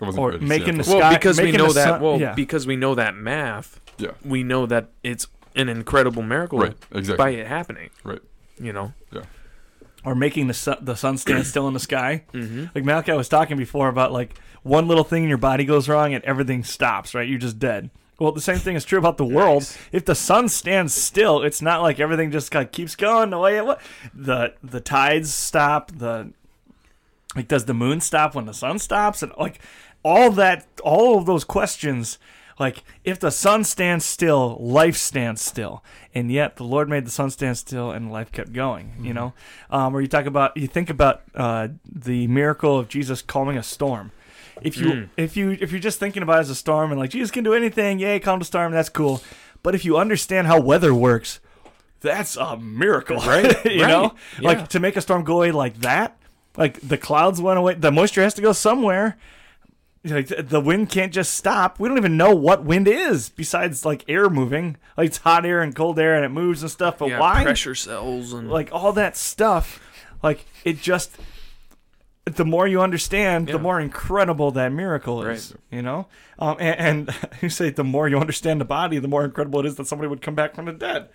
that wasn't Or great making the example. well, because we know that. sun- well, yeah. because we know that math. Yeah. We know that it's an incredible miracle right, exactly. by it happening. Right. You know. Or making the sun, the sun stand still in the sky [clears throat] Mm-hmm. Like Malachi was talking before about like one little thing in your body goes wrong and everything stops, right? You're just dead. Well, the same thing is true about the world. Nice. If the sun stands still, it's not like everything just kind of keeps going the way it was. The the tides stop. The like, does the moon stop when the sun stops? And like all that, all of those questions. Like if the sun stands still, life stands still, and yet the Lord made the sun stand still, and life kept going. You know, um, or you talk about, you think about uh, the miracle of Jesus calming a storm. If you Mm. if you if you're just thinking about it as a storm and like Jesus can do anything, yay, calm the storm, that's cool. But if you understand how weather works, that's a miracle, Right, [laughs] you right, know, yeah. like to make a storm go away like that. Like the clouds went away, the moisture has to go somewhere. Like the wind can't just stop. We don't even know what wind is besides like air moving. Like it's hot air and cold air and it moves and stuff. But yeah, why? pressure cells and like all that stuff like it just the more you understand Yeah. the more incredible that miracle is Right. you know um, and, and [laughs] you say the more you understand the body the more incredible it is that somebody would come back from the dead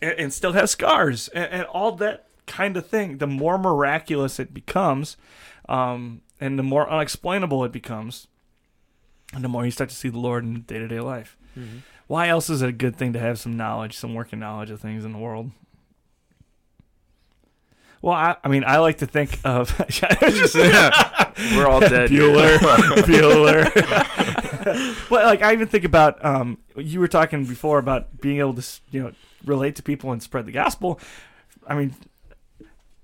and, and still have scars and, and all that kind of thing the more miraculous it becomes um, and the more unexplainable it becomes and the more you start to see the lord in day-to-day life Mhm. why else is it a good thing to have some knowledge, some working knowledge of things in the world? Well, I, I mean, I like to think of [laughs] we're all dead. here. Bueller, [laughs] Bueller. but like, I even think about um, you were talking before about being able to, you know, relate to people and spread the gospel. I mean,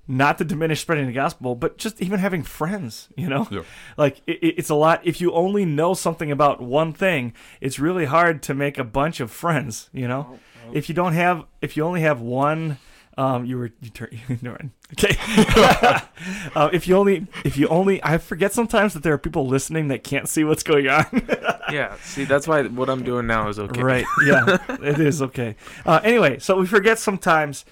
not to diminish spreading the gospel, but just even having friends, you know, Yeah. like it, it- it's a lot. If you only know something about one thing, it's really hard to make a bunch of friends, you know. If you don't have, if you only have one, um, you were you turn [laughs] no, okay. [laughs] uh, if you only, if you only, I forget sometimes that there are people listening that can't see what's going on. [laughs] Yeah. See, that's why what I'm doing now is okay. Right? Yeah, it is okay. Uh, anyway, so we forget sometimes.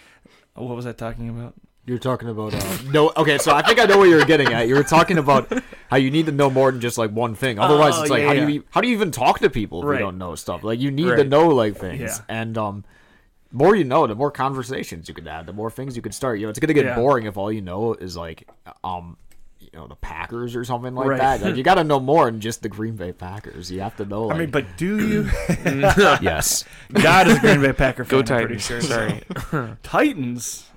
What was I talking about? You're talking about uh, no. Okay, so I think I know what you're getting at. You were talking about how you need to know more than just like one thing. Otherwise, Oh, it's like yeah, how do you how do you even talk to people if Right. you don't know stuff? Like you need to know like things. Yeah. And um, more you know, the more conversations you could have, the more things you could start. You know, it's gonna get Yeah. boring if all you know is like, um, you know, the Packers or something like Right. that. Like, you [laughs] got to know more than just the Green Bay Packers. You have to know. Like, I mean, but do you? [laughs] yes, [laughs] God is a Green Bay Packer fan. Go I'm pretty Titans. sure. Sorry. Titans.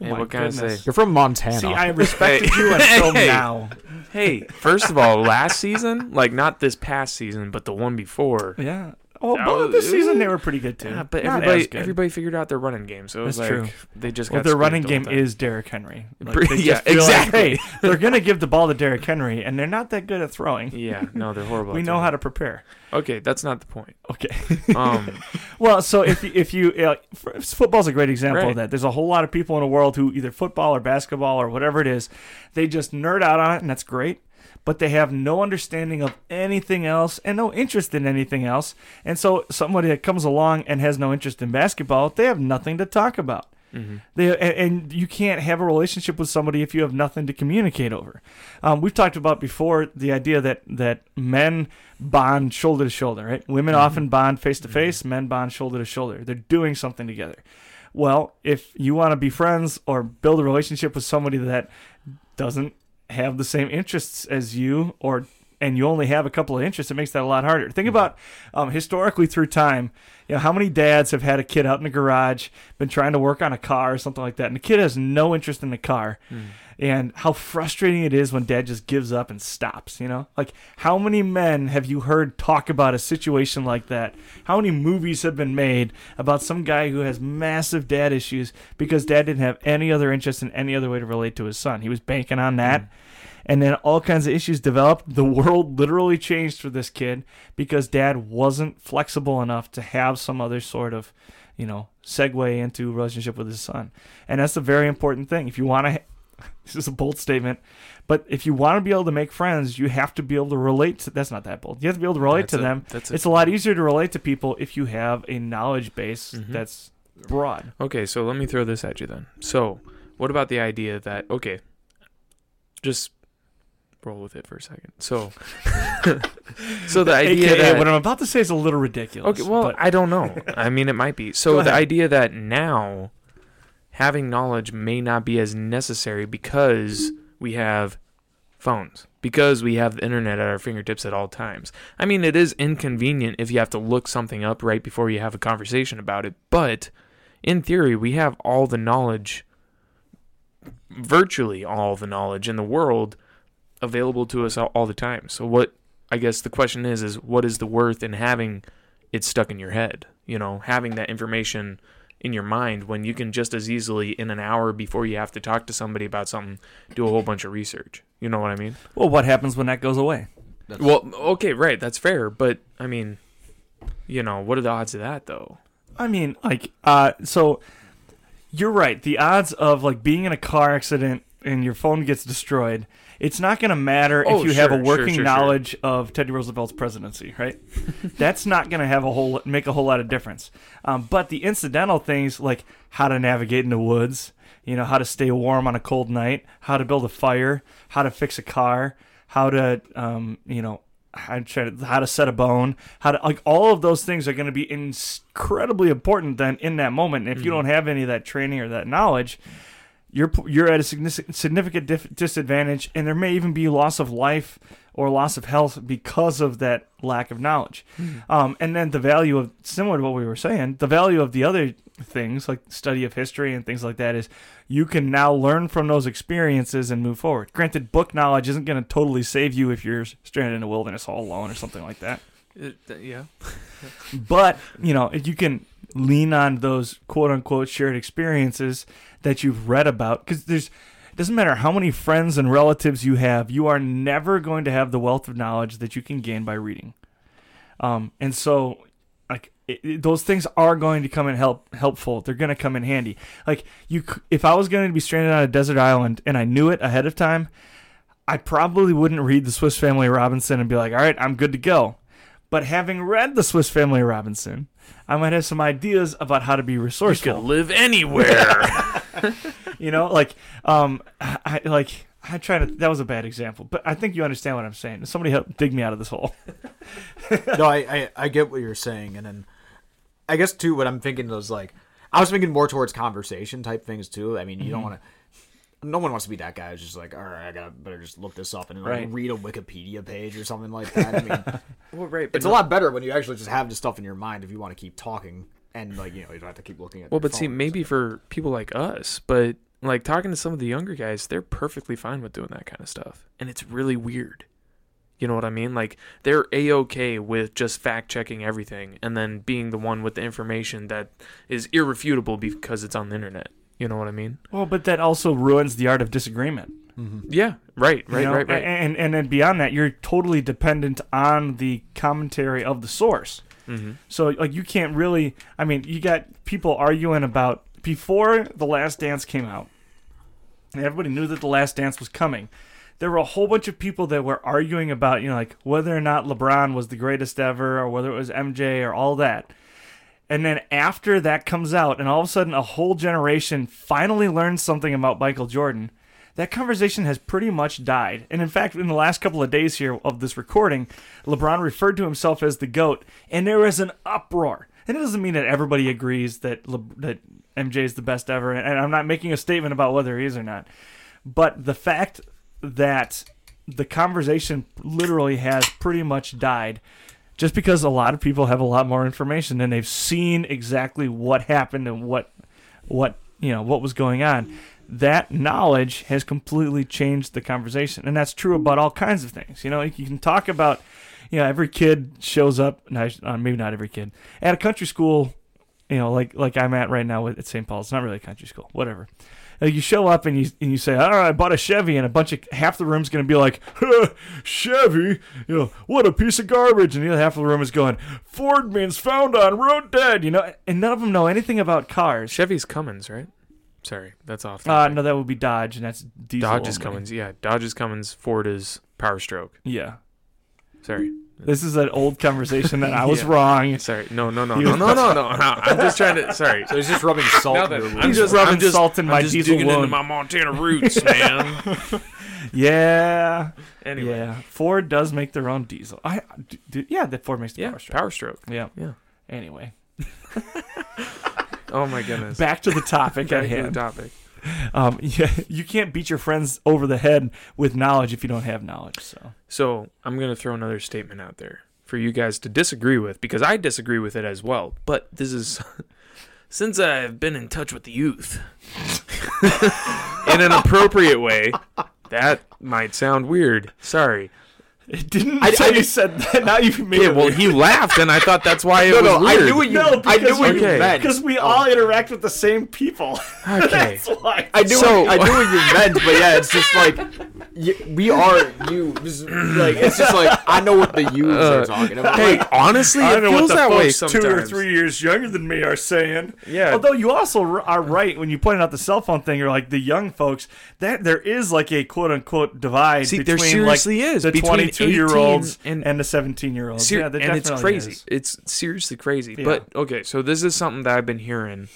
Oh Hey, my what can I say? you're from Montana. See, I respected you until Hey. [laughs] now. Hey, first of all, last season, like not this past season, but the one before. Yeah. Oh, but this season they were pretty good too. Yeah, but Not everybody as good. everybody figured out their running game, so it was That's like true. they just Well, got their running game time. is Derrick Henry. Like, they [laughs] yeah, just feel like, exactly. hey, they're gonna [laughs] give the ball to Derrick Henry, and they're not that good at throwing. Yeah, no, they're horrible. [laughs] We know how to prepare. Okay, that's not the point. Okay. Um, Well, so if you- if you uh, f- football's a great example Right. of that. There's a whole lot of people in the world who either football or basketball or whatever it is, they just nerd out on it, and that's great. But they have no understanding of anything else and no interest in anything else. And so somebody that comes along and has no interest in basketball, they have nothing to talk about. mhm. They, a- and you can't have a relationship with somebody if you have nothing to communicate over. Um, we've talked about before the idea that, that men bond shoulder to shoulder, right? Women often bond face to face, men bond shoulder to shoulder. They're doing something together. Well, if you want to be friends or build a relationship with somebody that doesn't have the same interests as you or and you only have a couple of interests, it makes that a lot harder. Think about um, historically through time, you know, how many dads have had a kid out in the garage, been trying to work on a car or something like that, and the kid has no interest in the car, and how frustrating it is when dad just gives up and stops, you know? Like, how many men have you heard talk about a situation like that? How many movies have been made about some guy who has massive dad issues because dad didn't have any other interest in any other way to relate to his son? He was banking on that and then all kinds of issues developed. The world literally changed for this kid because dad wasn't flexible enough to have some other sort of, you know, segue into relationship with his son. And that's a very important thing. If you want to, [laughs] this is a bold statement, but if you want to be able to make friends, you have to be able to relate to, that's not that bold. You have to be able to relate That's to a- them. that's a- it's a lot easier to relate to people if you have a knowledge base Mhm. that's broad. Okay, so let me throw this at you then. So, what about the idea that okay, just roll with it for a second. So, [laughs] so the [laughs] idea AKA, that what I'm about to say is a little ridiculous. okay, well, but I don't know. I mean, it might be. [laughs] So the idea that now having knowledge may not be as necessary because we have phones because we have the internet at our fingertips at all times. I mean, it is inconvenient if you have to look something up right before you have a conversation about it, but in theory, we have all the knowledge, virtually all the knowledge in the world available to us all, all the time. So, what I guess the question is, is what is the worth in having it stuck in your head? You know, having that information in your mind when you can just as easily in an hour before you have to talk to somebody about something do a whole bunch of research. You know what I mean? well, what happens when that goes away? Well, okay, right, that's fair, but I mean, you know, what are the odds of that though? I mean, like, uh, so you're right. The odds of like being in a car accident and your phone gets destroyed, it's not going to matter Oh, if you have a sure, sure, working sure, sure. knowledge of Teddy Roosevelt's presidency, right? [laughs] That's not going to have a whole make a whole lot of difference. Um, but the incidental things like how to navigate in the woods, you know, how to stay warm on a cold night, how to build a fire, how to fix a car, how to, um, you know, I'm trying to, how to set a bone, how to like all of those things are going to be incredibly important then in that moment. And if you don't have any of that training or that knowledge, you're you're at a significant dif- disadvantage, and there may even be loss of life or loss of health because of that lack of knowledge. Um, and then the value of similar to what we were saying, the value of the other things like study of history and things like that is you can now learn from those experiences and move forward. Granted, book knowledge isn't going to totally save you if you're stranded in a wilderness all alone or something like that. yeah. But you know, if you can lean on those quote unquote shared experiences that you've read about, because there's it doesn't matter how many friends and relatives you have, you are never going to have the wealth of knowledge that you can gain by reading. Um, and so, like it, it- those things are going to come in help helpful. They're going to come in handy. Like you, if I was going to be stranded on a desert island and I knew it ahead of time, I probably wouldn't read the Swiss Family Robinson and be like, all right, I'm good to go. But having read the Swiss Family Robinson, I might have some ideas about how to be You resourceful. could live anywhere. [laughs] [laughs] You know, like um, I I- like I try to. That was a bad example, but I think you understand what I'm saying. Somebody help dig me out of this hole. [laughs] no, I, I I get what you're saying, and then I guess too what I'm thinking is like I was thinking more towards conversation type things too. I mean, you don't Mm-hmm. want to. No one wants to be that guy who's just like, all right, I gotta better just look this up and like, Right. read a Wikipedia page or something like that. I mean, [laughs] Well, right. It's a lot better when you actually just have the stuff in your mind if you want to keep talking and like you know you don't have to keep looking at. Well, but see, maybe for people like us, but like talking to some of the younger guys, they're perfectly fine with doing that kind of stuff, and it's really weird. You know what I mean? Like they're a okay with just fact checking everything and then being the one with the information that is irrefutable because it's on the internet. You know what I mean? Well, but that also ruins the art of disagreement. Yeah. Right. you Right. know? Right. Right. And and then beyond that, you're totally dependent on the commentary of the source. mm-hmm. So like you can't really. I mean, you got people arguing about before the Last Dance came out, everybody knew that the Last Dance was coming. There were a whole bunch of people that were arguing about you know like whether or not LeBron was the greatest ever or whether it was MJ or all that. And then after that comes out, and all of a sudden a whole generation finally learns something about Michael Jordan, that conversation has pretty much died. And in fact, in the last couple of days here of this recording, LeBron referred to himself as the GOAT, and there was an uproar. And it doesn't mean that everybody agrees that Le- that MJ is the best ever, and I'm not making a statement about whether he is or not. But the fact that the conversation literally has pretty much died just because a lot of people have a lot more information and they've seen exactly what happened and what what you know what was going on that knowledge has completely changed the conversation. And that's true about all kinds of things. You know you can talk about you know every kid shows up uh, maybe not every kid at a country school you know like like i'm at right now at st paul's. Not really a country school whatever Uh, you show up and you and you say, "All right, I bought a Chevy," and a bunch of half the room's going to be like, huh, "Chevy, you know, what a piece of garbage," and the other half of the room is going, "Ford means found on road dead," you know, and none of them know anything about cars. Chevy's Cummins, right? Sorry, that's off. Uh, no, that would be Dodge, and that's diesel. Dodge is only. Cummins. Yeah, Dodge is Cummins. Ford is Power Stroke. Yeah, Sorry. This is an old conversation that I was [laughs] Yeah. wrong. Sorry. No, no, no, You- no, no, no, no. I'm just trying to. Sorry. so he's just rubbing salt. Now in that your I'm wound. Just rubbing I'm just, salt in I'm my just diesel digging into my Montana roots, man. [laughs] Yeah, anyway, yeah. Ford does make their own diesel. I, d- d- yeah, that Ford makes the yeah, Power Stroke. Power Stroke. Yeah. Yeah. Anyway, [laughs] Oh my goodness. back to the topic Back at to the topic. [laughs] Um, [laughs] yeah, you can't beat your friends over the head with knowledge if you don't have knowledge. So So I'm gonna throw another statement out there for you guys to disagree with because I disagree with it as well. But this is [laughs] since I've been in touch with the youth in an appropriate way. That might sound weird. Sorry. [laughs] it didn't I- say I- you said that. Now you made Yeah, it well, weird. he laughed, and I thought that's why [laughs] it no, was no, I weird. knew what you. No, I knew because what we- you meant. because we all interact with the same people. [laughs] Okay. That's why. I knew, So- what, I knew what you meant, but yeah, it's just like y we are you. Like it's just like I know what the yous Uh, are talking about. Hey, honestly, I it don't know what feels the that way folks sometimes. two or three years younger than me are saying. Yeah. Although you also are right when you pointed out the cell phone thing, or like the young folks, that there is like a quote unquote divide See, there between seriously like is, the between 22 year olds and- and, the 17 year olds. Ser- yeah, and it's crazy. is. It's seriously crazy. Yeah. But okay, so this is something that I've been hearing,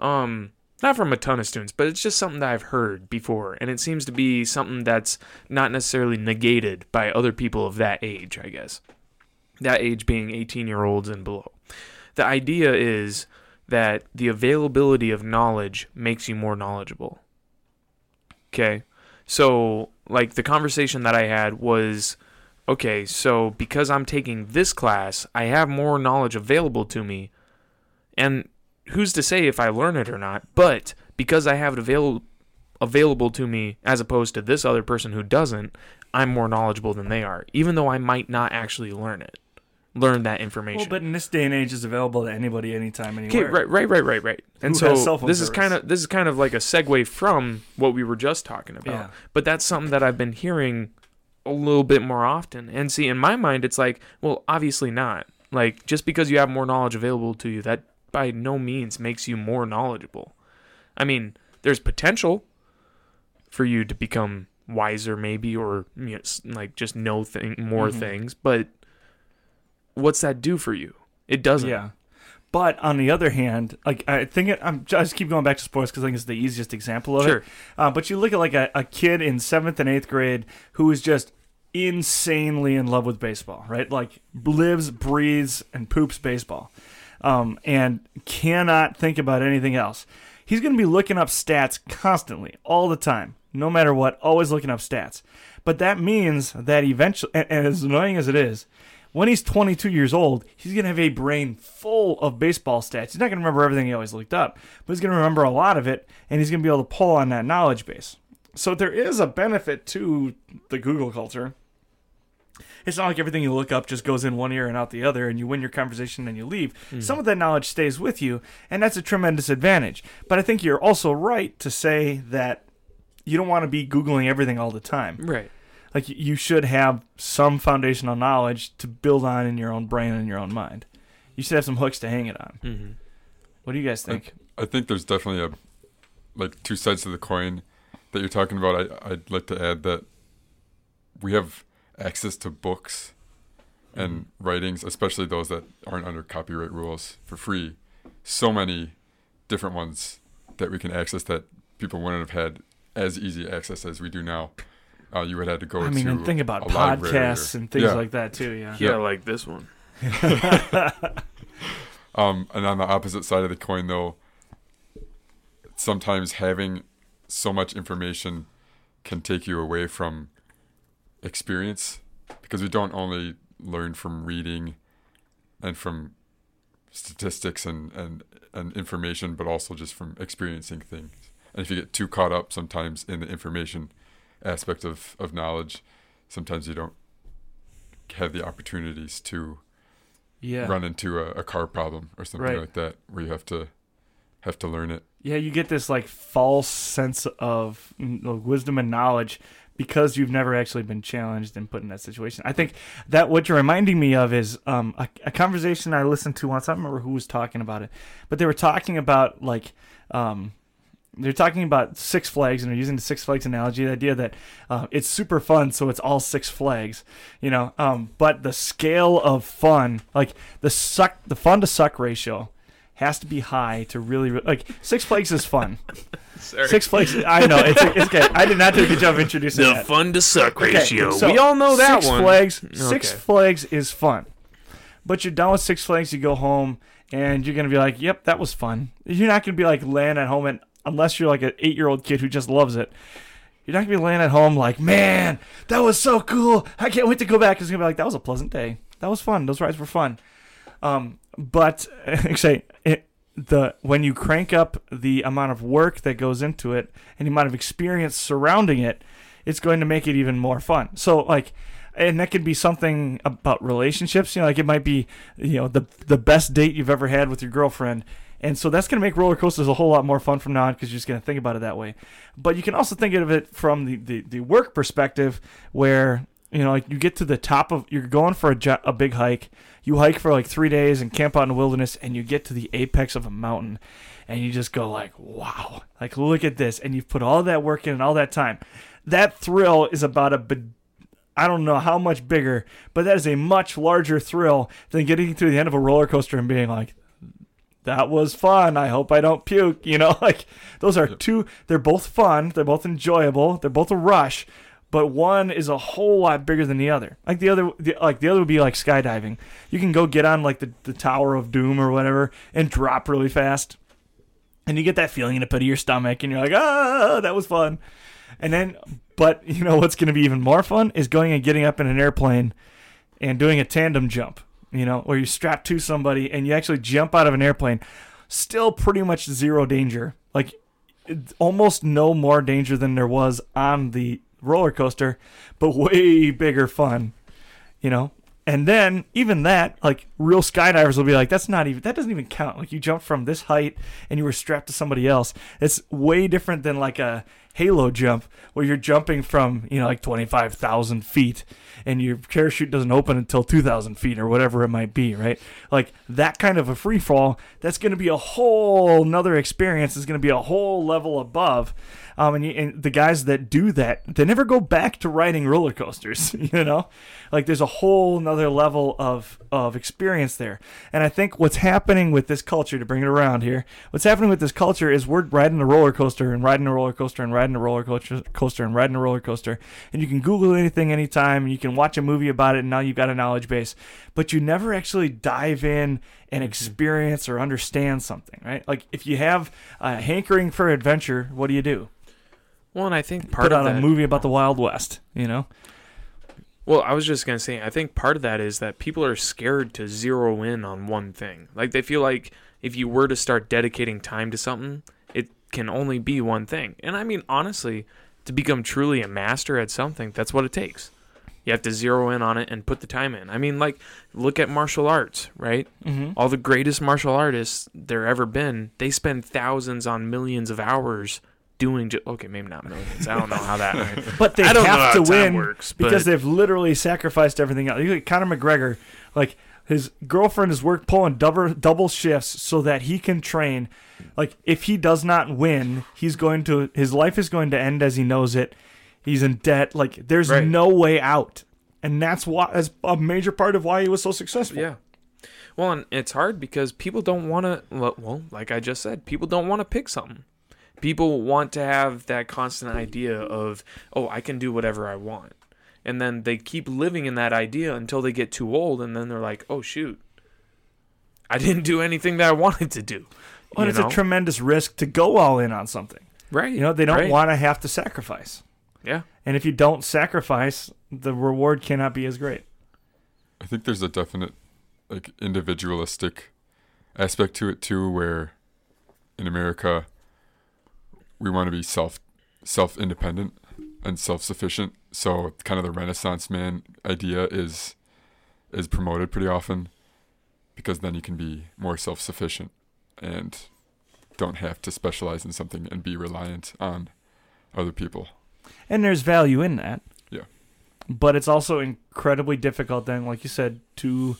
um, not from a ton of students, but it's just something that I've heard before, and it seems to be something that's not necessarily negated by other people of that age. I guess that age being 18 year olds and below. The idea is that the availability of knowledge makes you more knowledgeable. Okay. So, like, the conversation that I had was okay, so because I'm taking this class, I have more knowledge available to me. And who's to say if I learn it or not? But because I have it avail- available to me as opposed to this other person who doesn't, I'm more knowledgeable than they are, even though I might not actually learn it. Learn that information. Well, but in this day and age, it's available to anybody, anytime, anywhere. Okay, right, right, right, right, right. And Who so this is service? kind of this is kind of like a segue from what we were just talking about. Yeah. But that's something that I've been hearing a little bit more often. And see, in my mind, it's like, well, obviously not. Like just because you have more knowledge available to you, that by no means makes you more knowledgeable. I mean, there's potential for you to become wiser, maybe, or you know, like just know thing more Mhm. things. But what's that do for you? It doesn't. Yeah. But on the other hand, like I think it, I'm just keep going back to sports because I think it's the easiest example of Sure. it. Uh, but you look at like a, a kid in seventh and eighth grade who is just insanely in love with baseball, right? Like lives, breathes, and poops baseball. um, and cannot think about anything else. He's going to be looking up stats constantly, all the time, no matter what, always looking up stats. But that means that eventually, and, and as annoying as it is, when he's 22 years old, he's going to have a brain full of baseball stats. He's not going to remember everything he always looked up, but he's going to remember a lot of it, and he's going to be able to pull on that knowledge base. So there is a benefit to the Google culture. It's not like everything you look up just goes in one ear and out the other, and you win your conversation and you leave. Hmm. Some of that knowledge stays with you, and that's a tremendous advantage. But I think you're also right to say that you don't want to be Googling everything all the time Right. Like you should have some foundational knowledge to build on in your own brain and your own mind. You should have some hooks to hang it on. Mm-hmm. What do you guys think? I think there's definitely a like two sides to the coin that you're talking about. I I'd like to add that we have access to books and writings, especially those that aren't under copyright rules, for free. So many different ones that we can access that people wouldn't have had as easy access as we do now. Uh, you would have to go. I mean, to and think about a library podcasts or- and things Yeah. like that too. Yeah. Yeah, like this one. [laughs] Um, and on the opposite side of the coin, though, sometimes having so much information can take you away from experience because we don't only learn from reading and from statistics and, and, and information, but also just from experiencing things. And if you get too caught up sometimes in the information aspect of, of knowledge, sometimes you don't have the opportunities to Yeah. run into a, a car problem or something Right. like that where you have to have to learn it. Yeah, you get this like false sense of wisdom and knowledge because you've never actually been challenged and put in that situation. I think that what you're reminding me of is um, a, a conversation I listened to once. I don't remember who was talking about it, but they were talking about like um, they're talking about Six Flags and they're using the Six Flags analogy. The idea that uh, it's super fun, so it's all Six Flags, you know. Um, but the scale of fun, like the suck, the fun to suck ratio, has to be high to really re- like Six Flags is fun. [laughs] Sorry. Six Flags, I know it's, it's okay. I did not do a good job of introducing the that. fun to suck Okay, ratio. so we all know that Six one. Flags, Six Okay. Flags is fun, but you're done with Six Flags. You go home and you're gonna be like, "Yep, that was fun." You're not gonna be like laying at home and unless you're like an eight year old kid who just loves it. You're not gonna be laying at home like, "Man, that was so cool! I can't wait to go back." It's gonna be like, "That was a pleasant day. That was fun. Those rides were fun." Um, but [laughs] say it, the when you crank up the amount of work that goes into it and the amount of experience surrounding it, it's going to make it even more fun. So like and that could be something about relationships, you know, like it might be, you know, the the best date you've ever had with your girlfriend. And so that's going to make roller coasters a whole lot more fun from now on because you're just going to think about it that way. But you can also think of it from the, the, the work perspective where, you know, like you get to the top of, you're going for a, jo- a big hike. You hike for like three days and camp out in the wilderness and you get to the apex of a mountain and you just go like, wow, like look at this. And you've put all that work in and all that time. That thrill is about a bed- I don't know how much bigger, but that is a much larger thrill than getting to the end of a roller coaster and being like, that was fun. I hope I don't puke. You know, [laughs] like those are two, they're both fun. They're both enjoyable. They're both a rush, but one is a whole lot bigger than the other. Like the other, the, like the other would be like skydiving. You can go get on like the, the Tower of Doom or whatever and drop really fast. And you get that feeling in the pit of your stomach and you're like, ah, that was fun. And then, but you know what's going to be even more fun is going and getting up in an airplane and doing a tandem jump, you know, where you strap to somebody and you actually jump out of an airplane. Still pretty much zero danger. Like almost no more danger than there was on the roller coaster, but [laughs] way bigger fun, you know. And then even that, like real skydivers will be like, that's not even that doesn't even count. Like you jumped from this height and you were strapped to somebody else. It's way different than like a halo jump where you're jumping from you know like 25,000 feet and your parachute doesn't open until 2,000 feet or whatever it might be, right? Like that kind of a free fall, that's going to be a whole nother experience. It's going to be a whole level above. Um, and, you, and the guys that do that, they never go back to riding roller coasters, [laughs] you know? Like there's a whole nother level of, of experience there. And I think what's happening with this culture, to bring it around here, what's happening with this culture is we're riding a roller coaster and riding a roller coaster and riding riding a roller coaster, coaster and riding a roller coaster, and you can Google anything anytime. You can watch a movie about it, and now you've got a knowledge base. But you never actually dive in and mm-hmm. experience or understand something, right? Like if you have a hankering for adventure, what do you do? Well, and I think part Put of that, a movie about the Wild West, you know? Well, I was just gonna say, I think part of that is that people are scared to zero in on one thing. Like they feel like if you were to start dedicating time to something, can only be one thing. And I mean, honestly, to become truly a master at something, that's what it takes. You have to zero in on it and put the time in. I mean, like, look at martial arts, right? Mm-hmm. All the greatest martial artists there ever been, they spend thousands on millions of hours doing. Ju- okay, maybe not millions. I don't know how that. [laughs] But they I don't know have how to win works, because they've literally sacrificed everything else. You look at Conor McGregor, like his girlfriend is work pulling double double shifts so that he can train. Like if he does not win, he's going to his life is going to end as he knows it. He's in debt. Like there's Right. no way out, and that's why that's a major part of why he was so successful. Yeah. Well, and it's hard because people don't want to. Well, like I just said, people don't want to pick something. People want to have that constant idea of, oh, I can do whatever I want, and then they keep living in that idea until they get too old, and then they're like, oh shoot, I didn't do anything that I wanted to do. and You it's know? a tremendous risk to go all in on something. right. You know, they don't right. want to have to sacrifice. Yeah. And if you don't sacrifice, the reward cannot be as great. I think there's a definite like individualistic aspect to it too, where in America we want to be self self independent and self sufficient. So kind of the Renaissance man idea is is promoted pretty often because then you can be more self sufficient and don't have to specialize in something and be reliant on other people. And there's value in that. Yeah. But it's also incredibly difficult then, like you said, to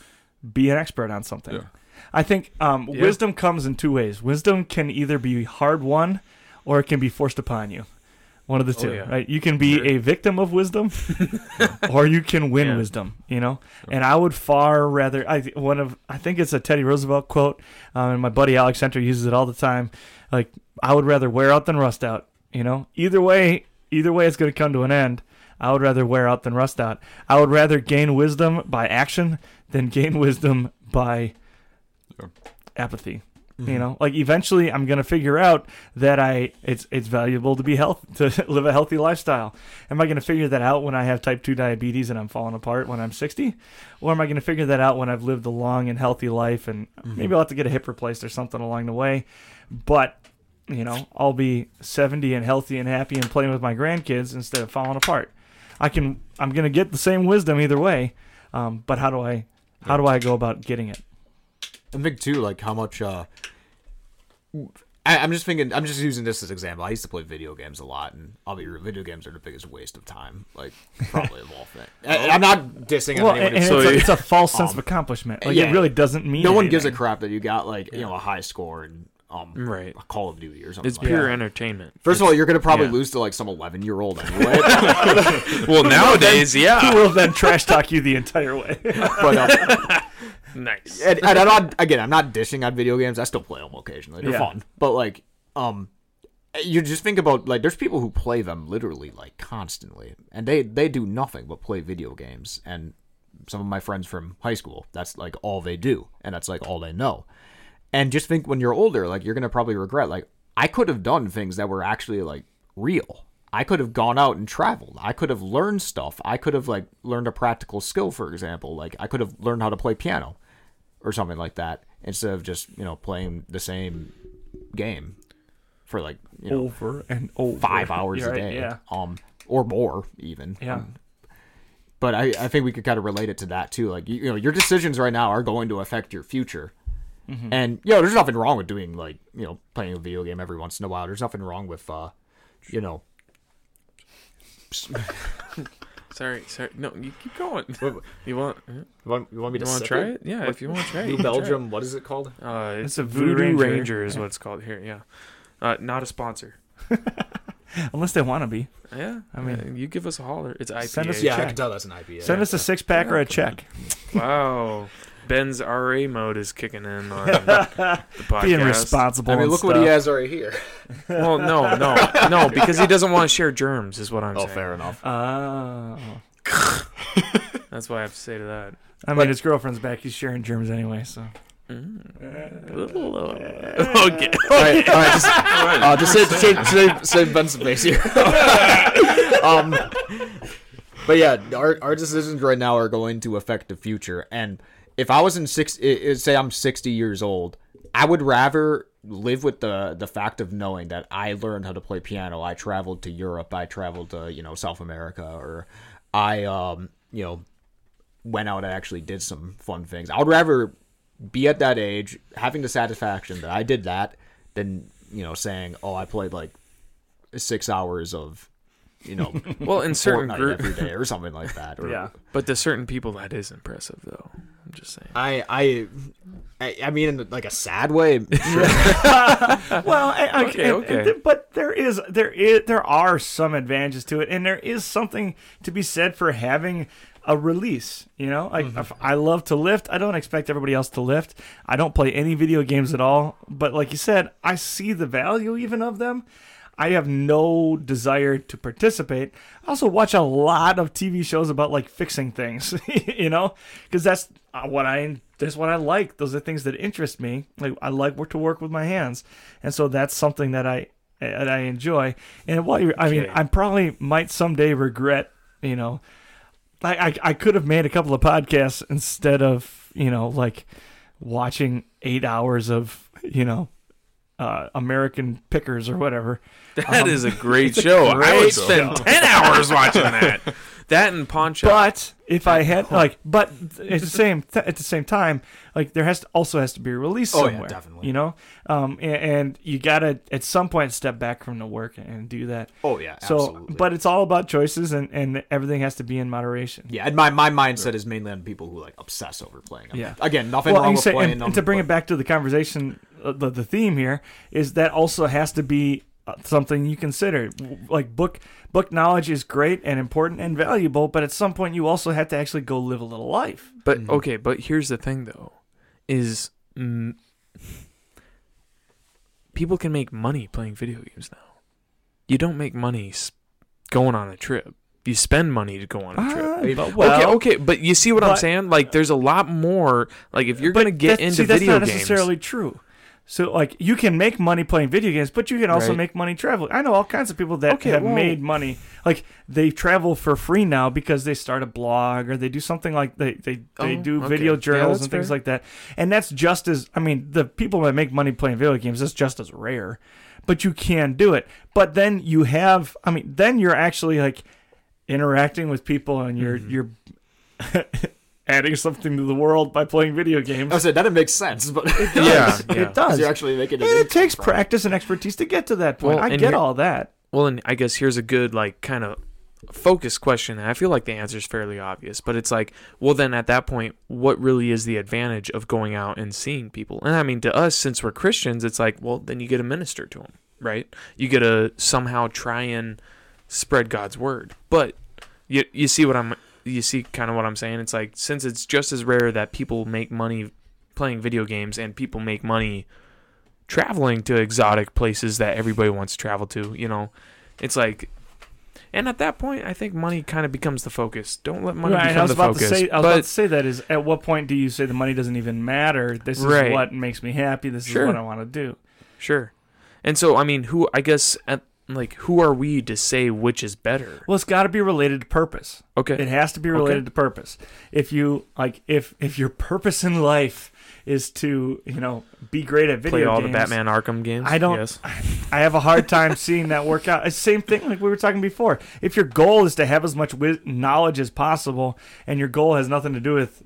be an expert on something. Yeah. I think um, Yeah. wisdom comes in two ways. Wisdom can either be hard won or it can be forced upon you. One of the Oh, two, yeah. right? You can be a victim of wisdom, [laughs] or you can win Yeah. wisdom. You know, and I would far rather. I one of I think it's a Teddy Roosevelt quote, um, and my buddy Alex Center uses it all the time. Like I would rather wear out than rust out. You know, either way, either way, it's going to come to an end. I would rather wear out than rust out. I would rather gain wisdom by action than gain [laughs] wisdom by apathy. Mm-hmm. You know, like eventually I'm gonna figure out that I it's it's valuable to be health [laughs] to live a healthy lifestyle. Am I gonna figure that out when I have type two diabetes and I'm falling apart when I'm 60, or am I gonna figure that out when I've lived a long and healthy life and Mm-hmm. maybe I'll have to get a hip replaced or something along the way, but you know I'll be 70 and healthy and happy and playing with my grandkids instead of falling apart. I can I'm gonna get the same wisdom either way, um, but how do I how do I go about getting it? I think too, like how much. uh I, I'm just thinking. I'm just using this as an example. I used to play video games a lot, and I'll be real. Video games are the biggest waste of time, like probably of all things. I, I'm not dissing Well, on and, anyone. and who- it's, a, it's a false sense Um, of accomplishment. Like yeah. it really doesn't mean. no one gives a crap that you got like you know a high score in um Right. Call of Duty or something. It's like pure that. entertainment. First of all, you're gonna probably yeah. lose to like some 11 year old anyway. [laughs] well, [laughs] nowadays, Who yeah. will then trash talk you the entire way? [laughs] but um, nice. and, and I'm not again. I'm not dishing on video games. I still play them occasionally. They're Yeah. fun, but like, um, you just think about like there's people who play them literally like constantly, and they they do nothing but play video games. And some of my friends from high school, that's like all they do, and that's like all they know. And just think when you're older, like you're gonna probably regret. Like I could have done things that were actually like real. I could have gone out and traveled. I could have learned stuff. I could have like learned a practical skill, for example. Like I could have learned how to play piano or something like that instead of just you know playing the same game for like you know over and over. five hours You're a right, day Yeah. um or more even Yeah. Um, but I, I think we could kind of relate it to that too like you, you know your decisions right now are going to affect your future Mm-hmm. and you know there's nothing wrong with doing like you know playing a video game every once in a while there's nothing wrong with uh you know [laughs] Sorry, sorry. No, you keep going. What- [laughs] You want? you want, you want me You to want to try it? Yeah, if you want to try it. New you can try it. Belgium what is it called Uh, it's, It's a a Voodoo Voodoo Ranger. Ranger, is what it's called here. Yeah, uh, not a sponsor. [laughs] Unless they want to be. Yeah, I mean- uh, you give us a holler. It's IPA. Send us- yeah check. I can tell that's an IPA Send us a six pack or a check. Wow. [laughs] Ben's RA mode is kicking in on [laughs] the podcast. Being responsible. I mean, and look what he has right here. [laughs] Well, no, no, no, because he doesn't want to share germs, is what I'm saying. Oh, saying. fair enough. Oh. [laughs] That's what I have to say to that. I mean, his girlfriend's back. He's sharing germs anyway, so. Okay. all right, all right, just, uh, just save, save, save, save Ben some space here. um, but yeah, our our decisions right now are going to affect the future. And if I was in six, say I'm 60 years old, I would rather live with the the fact of knowing that I learned how to play piano. I traveled to Europe. I traveled to you know South America, or I um you know went out and actually did some fun things. I would rather be at that age having the satisfaction that I did that than you know saying, "Oh, I played like six hours of you know [laughs] Well, in certain Fortnite group, every day or something like that." Or, Yeah. but to certain people, that is impressive, though. I'm just saying. I I I, I mean, in like a sad way. Sure. [laughs] Well, I, I, Okay, and- okay. and- but there is there is there are some advantages to it, and there is something to be said for having a release. You know, like Mm-hmm. if I love to lift. I don't expect everybody else to lift. I don't play any video games at all. But like you said, I see the value even of them. I have no desire to participate. I also watch a lot of TV shows about like fixing things, [laughs] you know, because that's uh, what I that's what I like. Those are things that interest me. Like I like work to work with my hands, and so that's something that I that I enjoy. And while you're, I mean, Okay. I probably might someday regret, you know, I, I I could have made a couple of podcasts instead of you know like watching eight hours of you know uh, American Pickers or whatever. [laughs] That is a great show. I great would spend show. ten hours watching that. [laughs] That and Poncho. But if I had like, but at the same at the same time, like there has to, also has to be a release Oh, yeah, somewhere. definitely. You know, um, and, and you gotta at some point step back from the work and do that. oh yeah, So, but it's all about choices, and and everything has to be in moderation. yeah, and my my mindset is mainly on people who like obsess over playing. them. Yeah. Again, nothing Well, wrong with say, playing and, and to bring but- it back to the conversation, the the theme here is that also has to be uh, something you consider. Like book book knowledge is great and important and valuable, but at some point you also have to actually go live a little life. But Mm-hmm. okay, but here's the thing though, is mm, people can make money playing video games now. You don't make money going on a trip. You spend money to go on a trip. Ah, but, okay, well, okay, but you see what I'm saying? Like, there's a lot more. Like, if you're gonna get that- into see, that's video not games, necessarily true. So, like, you can make money playing video games, but you can also Right. make money traveling. I know all kinds of people that Okay, have well- made money. Like, they travel for free now because they start a blog or they do something like they they, they Oh, do okay. video journals that's and things fair. like that. And that's just as I mean, the people that make money playing video games is just as rare. But you can do it. But then you have I mean, then you're actually like interacting with people and you're Mm-hmm. you're [laughs] adding something to the world by playing video games. I said that didn't make sense, but yeah, [laughs] yeah. yeah. It does. you're actually making And it takes income from practice and expertise to get to that point. Well, I get here- all that. Well, and I guess here's a good like kind of focus question. And I feel like the answer is fairly obvious, but it's like, well, then at that point, what really is the advantage of going out and seeing people? And I mean, to us, since we're Christians, it's like, well, then you get to minister to them, right? You get to somehow try and spread God's word. But you you see what I'm you see kind of what I'm saying? It's like since it's just as rare that people make money playing video games and people make money traveling to exotic places that everybody wants to travel to, you know. It's like and at that point I think money kind of becomes the focus. Don't let money Right, I become was the about focus. to say. I was but about to say that is at what point do you say the money doesn't even matter? This is Right. what makes me happy. This Sure. is what I want to do. sure. And so I mean, who I guess at like who are we to say which is better? Well, it's got to be related to purpose. Okay. It has to be related to purpose. If you like, if if your purpose in life is to you know be great at video Play all games, the Batman Arkham games. I don't- Yes. I have a hard time [laughs] seeing that work out. It's same thing like we were talking before. If your goal is to have as much wi- knowledge as possible, and your goal has nothing to do with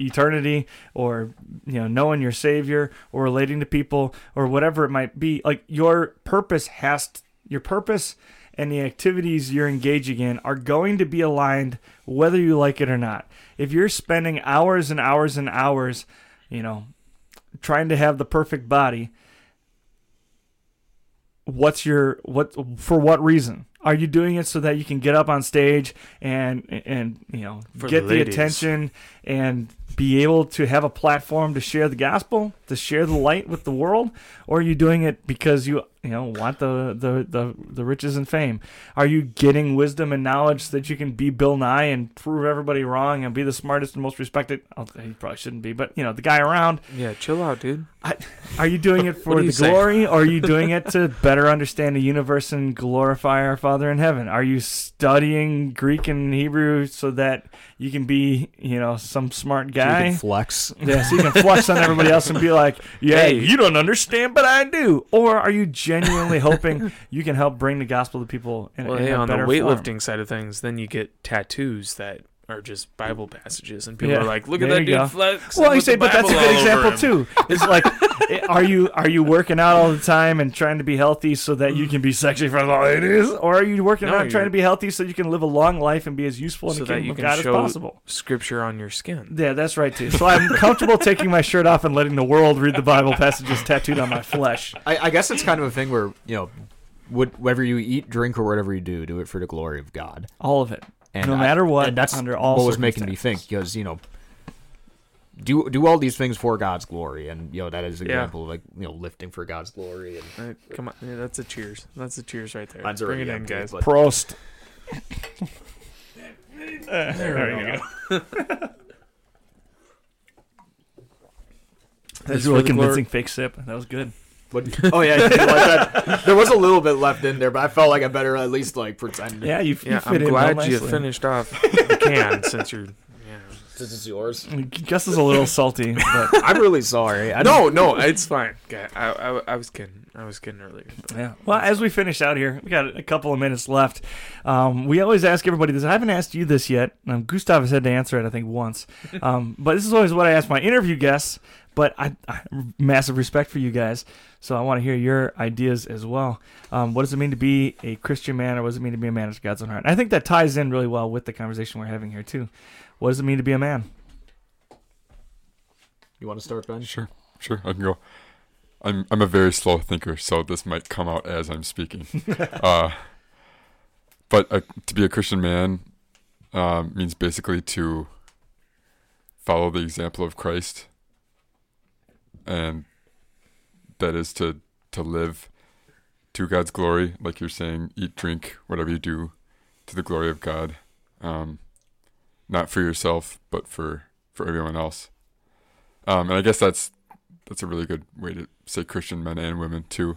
eternity or you know knowing your savior or relating to people or whatever it might be like your purpose has t- your purpose and the activities you're engaging in are going to be aligned whether you like it or not. If you're spending hours and hours and hours you know trying to have the perfect body what's your what for what reason? Are you doing it so that you can get up on stage and and you know For get the the attention and be able to have a platform to share the gospel, to share the light with the world, or are you doing it because you you know want the the the, the riches and fame? Are you getting wisdom and knowledge so that you can be Bill Nye and prove everybody wrong and be the smartest and most respected? Oh, he probably shouldn't be, but you know the guy around. Yeah, chill out, dude. Are you doing it [laughs] for the glory, or are you doing it to [laughs] better understand the universe and glorify our Father in heaven? Are you studying Greek and Hebrew so that you can be, you know, some smart So you guy? can flex. yeah, so you can flex on everybody else and be like, "Yeah, Hey. you don't understand, but I do." Or are you genuinely [laughs] hoping you can help bring the gospel to people in, Well, in hey, a on the weightlifting form? side of things, then you get tattoos that are just Bible passages, and people Yeah, are like, "Look at that dude go. flex." Well, you say, but that's a good example too. It's like, [laughs] eh, are you are you working out all the time and trying to be healthy so that you can be sexy for the ladies, or are you working No, out trying to be healthy so you can live a long life and be as useful in So the that kingdom you of can God as possible? Scripture on your skin. Yeah, that's right too. So I'm comfortable [laughs] taking my shirt off and letting the world read the Bible passages tattooed on my flesh. I, I guess it's kind of a thing where you know, whatever you eat, drink, or whatever you do, do it for the glory of God. All of it, And no I- matter what, and that's under all what was making me think because you know, do do all these things for God's glory, and you know that is an Yeah. example of like you know lifting for God's glory. And All right, come on, yeah, that's a cheers. That's a cheers right there. Mine's Bring it in, guys. but- Prost. Uh, there you go. That's This really for the glory- convincing fake sip. That was good. But, [laughs] oh yeah, like that. there was a little bit left in there, but I felt like I better at least like pretend. Yeah, you, you Yeah, fit I'm in glad real you nicely. finished off the can [laughs] since you're. Yeah. This is yours. Gus is a little salty, but [laughs] I'm really sorry. I No, no, it's fine. Okay, I, I, I was kidding. I was kidding earlier. but- yeah. Well, as we finish out here, we got a couple of minutes left. Um, we always ask everybody this. I haven't asked you this yet. Um, Gustav has had to answer it, I think, once. Um, but this is always what I ask my interview guests. But I, I massive respect for you guys, so I want to hear your ideas as well. Um, what does it mean to be a Christian man, or what does it mean to be a man after God's own heart? And I think that ties in really well with the conversation we're having here too. What does it mean to be a man? You want to start, Ben? Sure, sure, I can go. I'm I'm a very slow thinker, so this might come out as I'm speaking. [laughs] uh, but uh, to be a Christian man um, means basically to follow the example of Christ, and that is to to live to God's glory, like you're saying, eat, drink, whatever you do, to the glory of God, um, not for yourself, but for for everyone else. Um, and I guess that's that's a really good way to say Christian men and women too.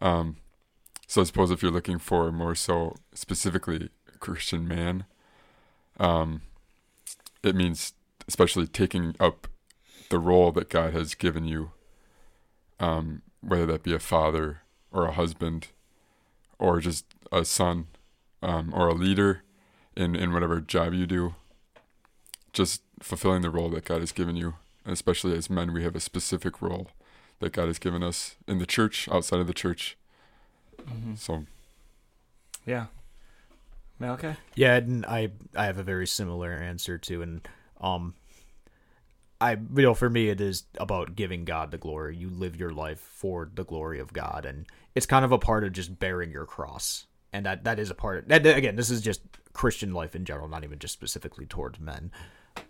Um, so I suppose if you're looking for more so specifically Christian man, um, it means especially taking up the role that God has given you, um, whether that be a father or a husband, or just a son, um, or a leader in in whatever job you do. Just fulfilling the role that God has given you and especially as men, we have a specific role that God has given us in the church, outside of the church. So, Yeah. Okay. Yeah, and I I have a very similar answer too, and um, I you know for me it is about giving God the glory. You live your life for the glory of God, and it's kind of a part of just bearing your cross, and that that is a part of that. Again, this is just Christian life in general, not even just specifically towards men.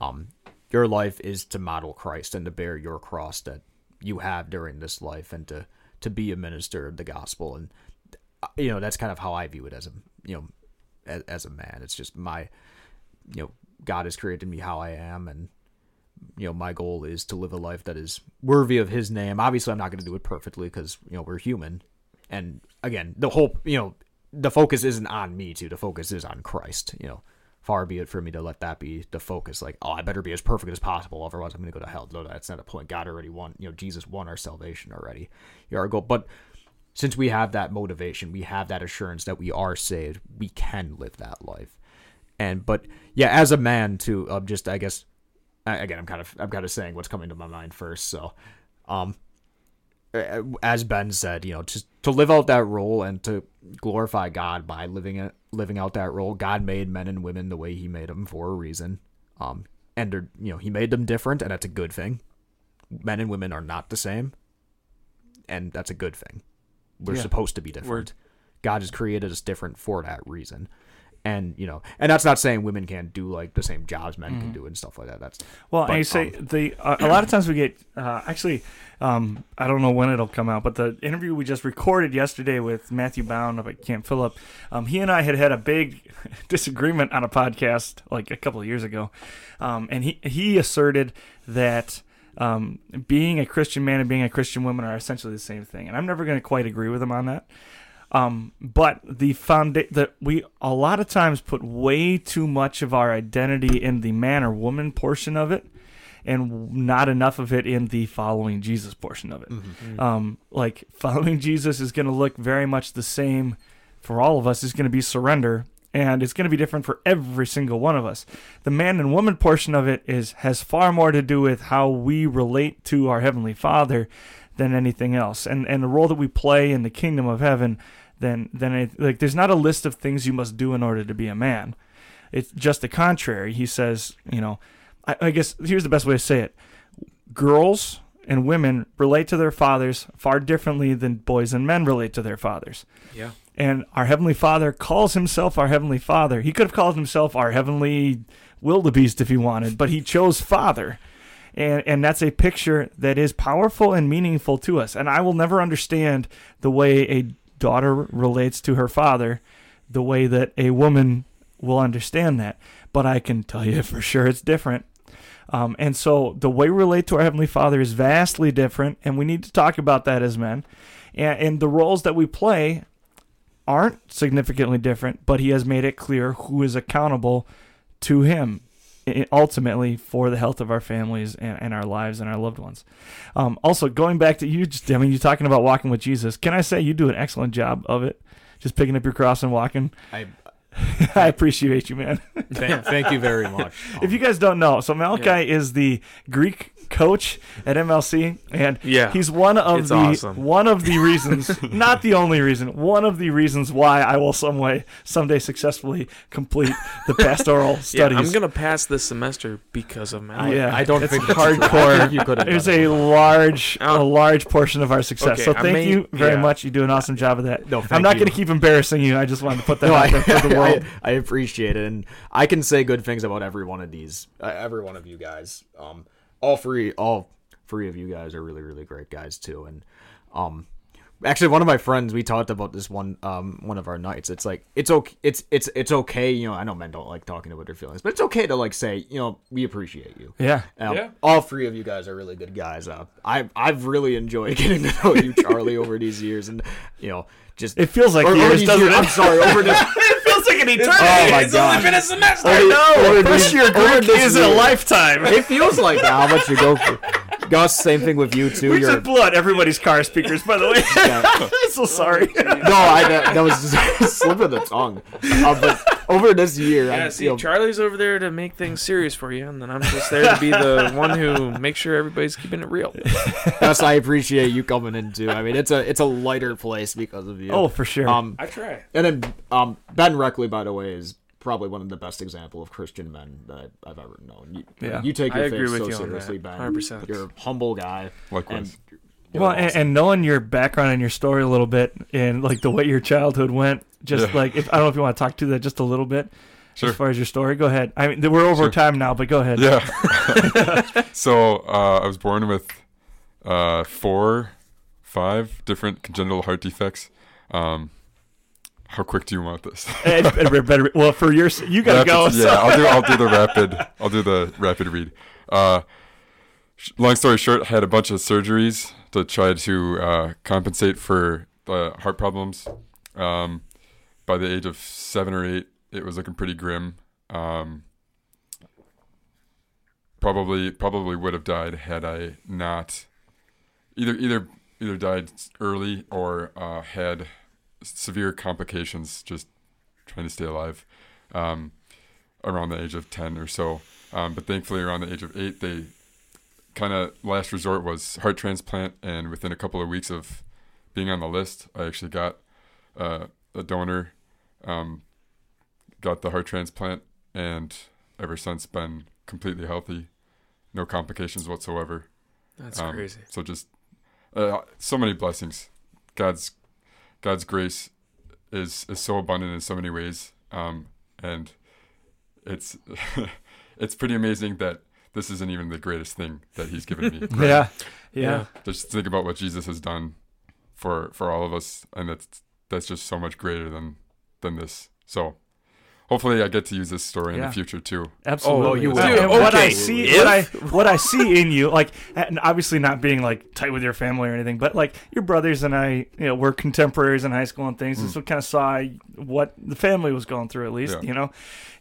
Um, your life is to model Christ and to bear your cross that you have during this life, and to to be a minister of the gospel, and uh, you know that's kind of how I view it as a you know as, as a man. It's just my, you know, God has created me how I am, and you know, my goal is to live a life that is worthy of His name. Obviously, I'm not going to do it perfectly because you know we're human, and again, the whole you know, the focus isn't on me too. The focus is on Christ. You know, far be it for me to let that be the focus. Like, oh, I better be as perfect as possible, otherwise I'm going to go to hell. No, that's not a point. God already won. You know, Jesus won our salvation already. You're our goal, but since we have that motivation, we have that assurance that we are saved, we can live that life. And but yeah, as a man too, um, just I guess again, I'm kind of I'm kind of saying what's coming to my mind first. So, um, as Ben said, you know, just to live out that role and to glorify God by living it, living out that role. God made men and women the way He made them for a reason. Um, and you know, He made them different, and that's a good thing. Men and women are not the same, and that's a good thing. We're Yeah. supposed to be different. God has created us different for that reason. And you know, and that's not saying women can't do like the same jobs men can do and stuff like that. That's Well, But, I say um, the uh, a lot of times we get uh, actually um, I don't know when it'll come out, but the interview we just recorded yesterday with Matthew Bound up at Camp Phillip, um, he and I had had a big [laughs] disagreement on a podcast like a couple of years ago, um, and he he asserted that. Um, being a Christian man and being a Christian woman are essentially the same thing, and I'm never going to quite agree with him on that. Um, but the founda- that we a lot of times put way too much of our identity in the man or woman portion of it, and not enough of it in the following Jesus portion of it. Um, like following Jesus is going to look very much the same for all of us. Is going to be surrender, and it's going to be different for every single one of us. The man and woman portion of it is has far more to do with how we relate to our heavenly Father than anything else, and and the role that we play in the kingdom of heaven. Then then it, like there's not a list of things you must do in order to be a man. It's just the contrary. He says, you know, I, I guess here's the best way to say it: girls and women relate to their fathers far differently than boys and men relate to their fathers. Yeah. And our heavenly Father calls himself our heavenly Father. He could have called himself our heavenly wildebeest if he wanted, but he chose Father. And and that's a picture that is powerful and meaningful to us. And I will never understand the way a daughter relates to her father the way that a woman will understand that. But I can tell you for sure it's different. Um, and so the way we relate to our Heavenly Father is vastly different, and we need to talk about that as men. And, and the roles that we play aren't significantly different, but He has made it clear who is accountable to Him ultimately for the health of our families and, and our lives and our loved ones. Um, also, going back to you, just, I mean, you're talking about walking with Jesus. Can I say you do an excellent job of it? Just picking up your cross and walking. I [laughs] I appreciate you, man. thank, thank you very much. [laughs] If you guys don't know, so Malachi is the Greek coach at MLC, and Yeah. he's one of the awesome. one of the [laughs] reasons, not the only reason, one of the reasons why I will some way someday successfully complete the [laughs] pastoral Yeah, studies. I'm gonna pass this semester because of my. Yeah, I don't it's think that's true. I hardcore. you could have There's done a it. large, a Oh. large portion of our success. Okay, so thank may- you very yeah. much. You do an awesome job of that. No, I'm not you. going to keep embarrassing you. I just wanted to put that No, out I, there for the [laughs] I- world. I appreciate it, and I can say good things about every one of these, uh, every one of you guys. Um, all three, all three of you guys are really, really great guys too. And um, actually, one of my friends, we talked about this one, um, one of our nights. It's like it's okay, it's it's it's okay. You know, I know men don't like talking about their feelings, but it's okay to like say, you know, we appreciate you. yeah. Um, Yeah. All three of you guys are really good guys. Uh, I I've really enjoyed [laughs] getting to know you, Charlie, over these years, and you know, just It feels like or- over years, doesn't years- I'm sorry, over [laughs] this. It feels like an eternity. Oh my it's God. only been a oh semester. Over- over First year over Greek this is a lifetime. It feels like that, how much you go for. Gus, same thing with you too. We You're just blew out everybody's car speakers, by the way. yeah. [laughs] so sorry. [laughs] no, I that, that was just a [laughs] slip of the tongue. Uh, but over this year, Yeah, I'm, see, you know, Charlie's over there to make things serious for you, and then I'm just there to be the one who makes sure everybody's keeping it real. Gus, I appreciate you coming in too. I mean, it's a it's a lighter place because of you. Oh, for sure. um, I try. and then um, Ben Roekle, by the way, is probably one of the best example of Christian men that I've ever known. You, Yeah. you take I your agree faith with so you seriously, Ben. 100%. You're a humble guy. Likewise. And you're well, and, and knowing your background and your story a little bit, and like the way your childhood went, just Yeah. like if I don't know if you want to talk to that just a little bit, Sure. as far as your story. Go ahead. I mean, we're over Sure. time now, but go ahead. Yeah. [laughs] [laughs] so uh, I was born with uh, four, five different congenital heart defects. Um, how quick do you want this? [laughs] And- and better. Well, for your, you gotta Rapid- go. Yeah, I'll do. I'll do the [laughs] rapid. I'll do the rapid read. Uh, long story short, I had a bunch of surgeries to try to uh, compensate for the heart problems. Um, by the age of seven or eight, it was looking pretty grim. Um, probably, probably would have died had I not either either either died early or uh, had severe complications just trying to stay alive um, around the age of 10 or so. Um, but thankfully, around the age of eight, they kind of last resort was heart transplant. And within a couple of weeks of being on the list, I actually got uh, a donor, um, got the heart transplant, and ever since been completely healthy, no complications whatsoever. That's Um, crazy. So just uh, so many blessings. God's God's grace is is so abundant in so many ways, um, and it's [laughs] it's pretty amazing that this isn't even the greatest thing that He's given me. [laughs] right? Yeah. Yeah. Just think about what Jesus has done for for all of us, and that's that's just so much greater than than this. So. Hopefully, I get to use this story in Yeah. the future too. Absolutely. Oh, you will. And what I see, if- what I what I see in you, like, and obviously not being like tight with your family or anything, but like your brothers and I, you know, we're contemporaries in high school and things, and so kind of saw what the family was going through at least, Yeah. you know,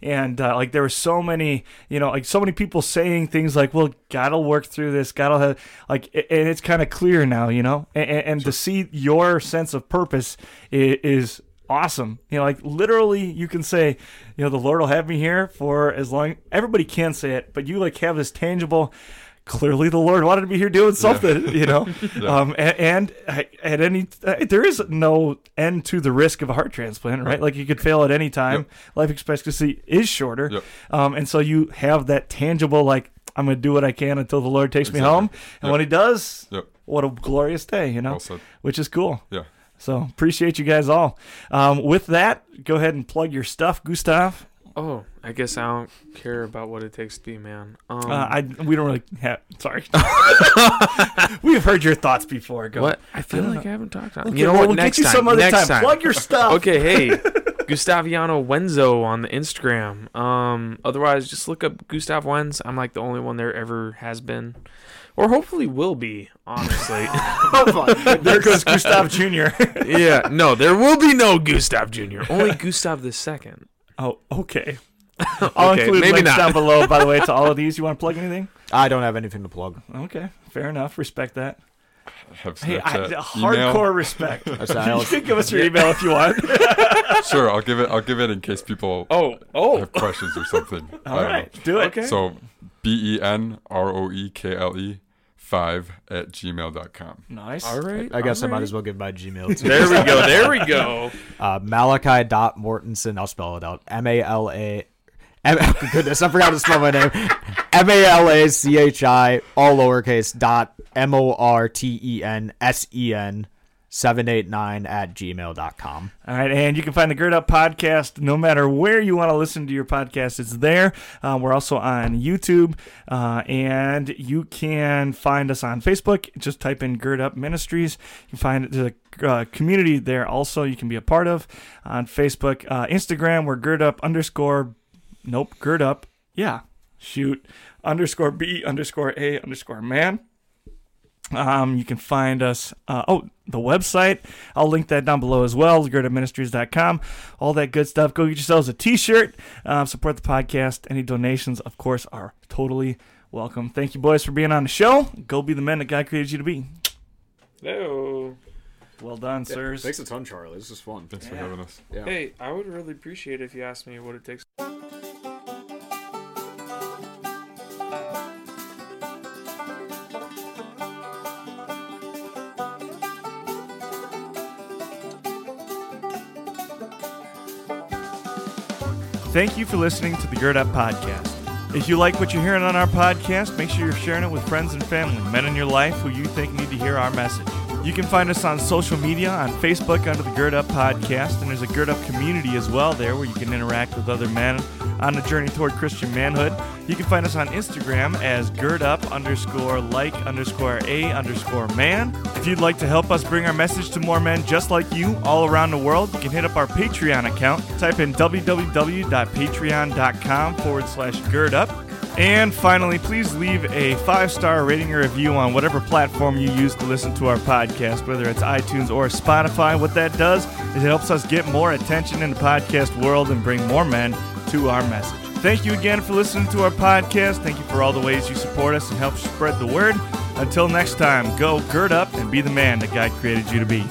and uh, like there were so many, you know, like so many people saying things like, "Well, God'll work through this. God'll have like," and it's kind of clear now, you know, and, and, and to see your sense of purpose is. is awesome. You know, like literally you can say, you know, the Lord will have me here for as long everybody can say it, but you like have this tangible clearly the Lord wanted me here doing something, [laughs] you know. [laughs] Yeah. Um and, and at any uh, there is no end to the risk of a heart transplant, right? Like you could fail at any time. Life expectancy is shorter. Yep. Um and so you have that tangible like I'm going to do what I can until the Lord takes me home. And Yep. when he does, Yep. what a glorious day, you know, Well which is cool. Yeah. So appreciate you guys all. Um, with that, go ahead and plug your stuff, Gustav. Oh, I guess I don't care about what it takes to be a man. Um, Uh, I we don't really have. Sorry, [laughs] [laughs] we've heard your thoughts before. Go. what? I feel I like I haven't talked about. Okay, you know well, what? We'll next get you time. some other next time. Plug your stuff. Okay, hey, [laughs] Gustaviano Wenzo on the Instagram. Um, otherwise, just look up Gustav Wenz. I'm like the only one there ever has been, or hopefully will be. Honestly, [laughs] There goes [laughs] Gustav Jr. yeah. No, there will be no Gustav Jr. Only [laughs] Gustav the second. oh, okay. I'll Okay, include maybe links not. down below. By the way, to all of these. You want to plug anything? I don't have anything to plug. Okay, fair enough. Respect that. Have Hey, I, hardcore email. respect. I you I'll- can give us your email if you want. Sure, I'll give it. I'll give it in case people Oh, oh. have questions or something. I All don't right, do it. Okay. So B E N R O E K L E five at gmail.com. Nice. All right. I guess I might as well give my Gmail [laughs] too. There we go. There we go. [laughs] Uh, Malachi.Mortensen. I'll spell it out. M A L A. M- Goodness, I forgot to spell my name. [laughs] M A L A C H I, all lowercase, dot M O R T E N S E N 789 at gmail.com. All right, and you can find the Gird Up podcast no matter where you want to listen to your podcast. It's there. Uh, we're also on YouTube, uh, and you can find us on Facebook. Just type in Gird Up Ministries. You can find a uh, community there also you can be a part of on Facebook, uh, Instagram. We're Gird Up underscore. Nope, Gird Up. Yeah, shoot underscore B underscore A underscore man. Um, you can find us. Uh, oh, the website. I'll link that down below as well. GirdUpMinistries.com. All that good stuff. Go get yourselves a T-shirt. Um, support the podcast. Any donations, of course, are totally welcome. Thank you, boys, for being on the show. Go be the men that God created you to be. Hello. Well done, sirs. Thanks a ton, Charlie. This is fun. Thanks for having us. Yeah. Hey, I would really appreciate it if you asked me what it takes. Thank you for listening to the Gird Up Podcast. If you like what you're hearing on our podcast, make sure you're sharing it with friends and family, men in your life who you think need to hear our message. You can find us on social media on Facebook under the Gird Up Podcast, and there's a Gird Up community as well there where you can interact with other men on the journey toward Christian manhood. You can find us on Instagram as Gird Up underscore like underscore a underscore man. If you'd like to help us bring our message to more men just like you all around the world, you can hit up our Patreon account. Type in www.patreon.com forward slash gird up. And finally, please leave a five star rating or review on whatever platform you use to listen to our podcast, whether it's iTunes or Spotify. What that does is it helps us get more attention in the podcast world and bring more men to our message. Thank you again for listening to our podcast. Thank you for all the ways you support us and help spread the word. Until next time, go gird up and be the man that God created you to be.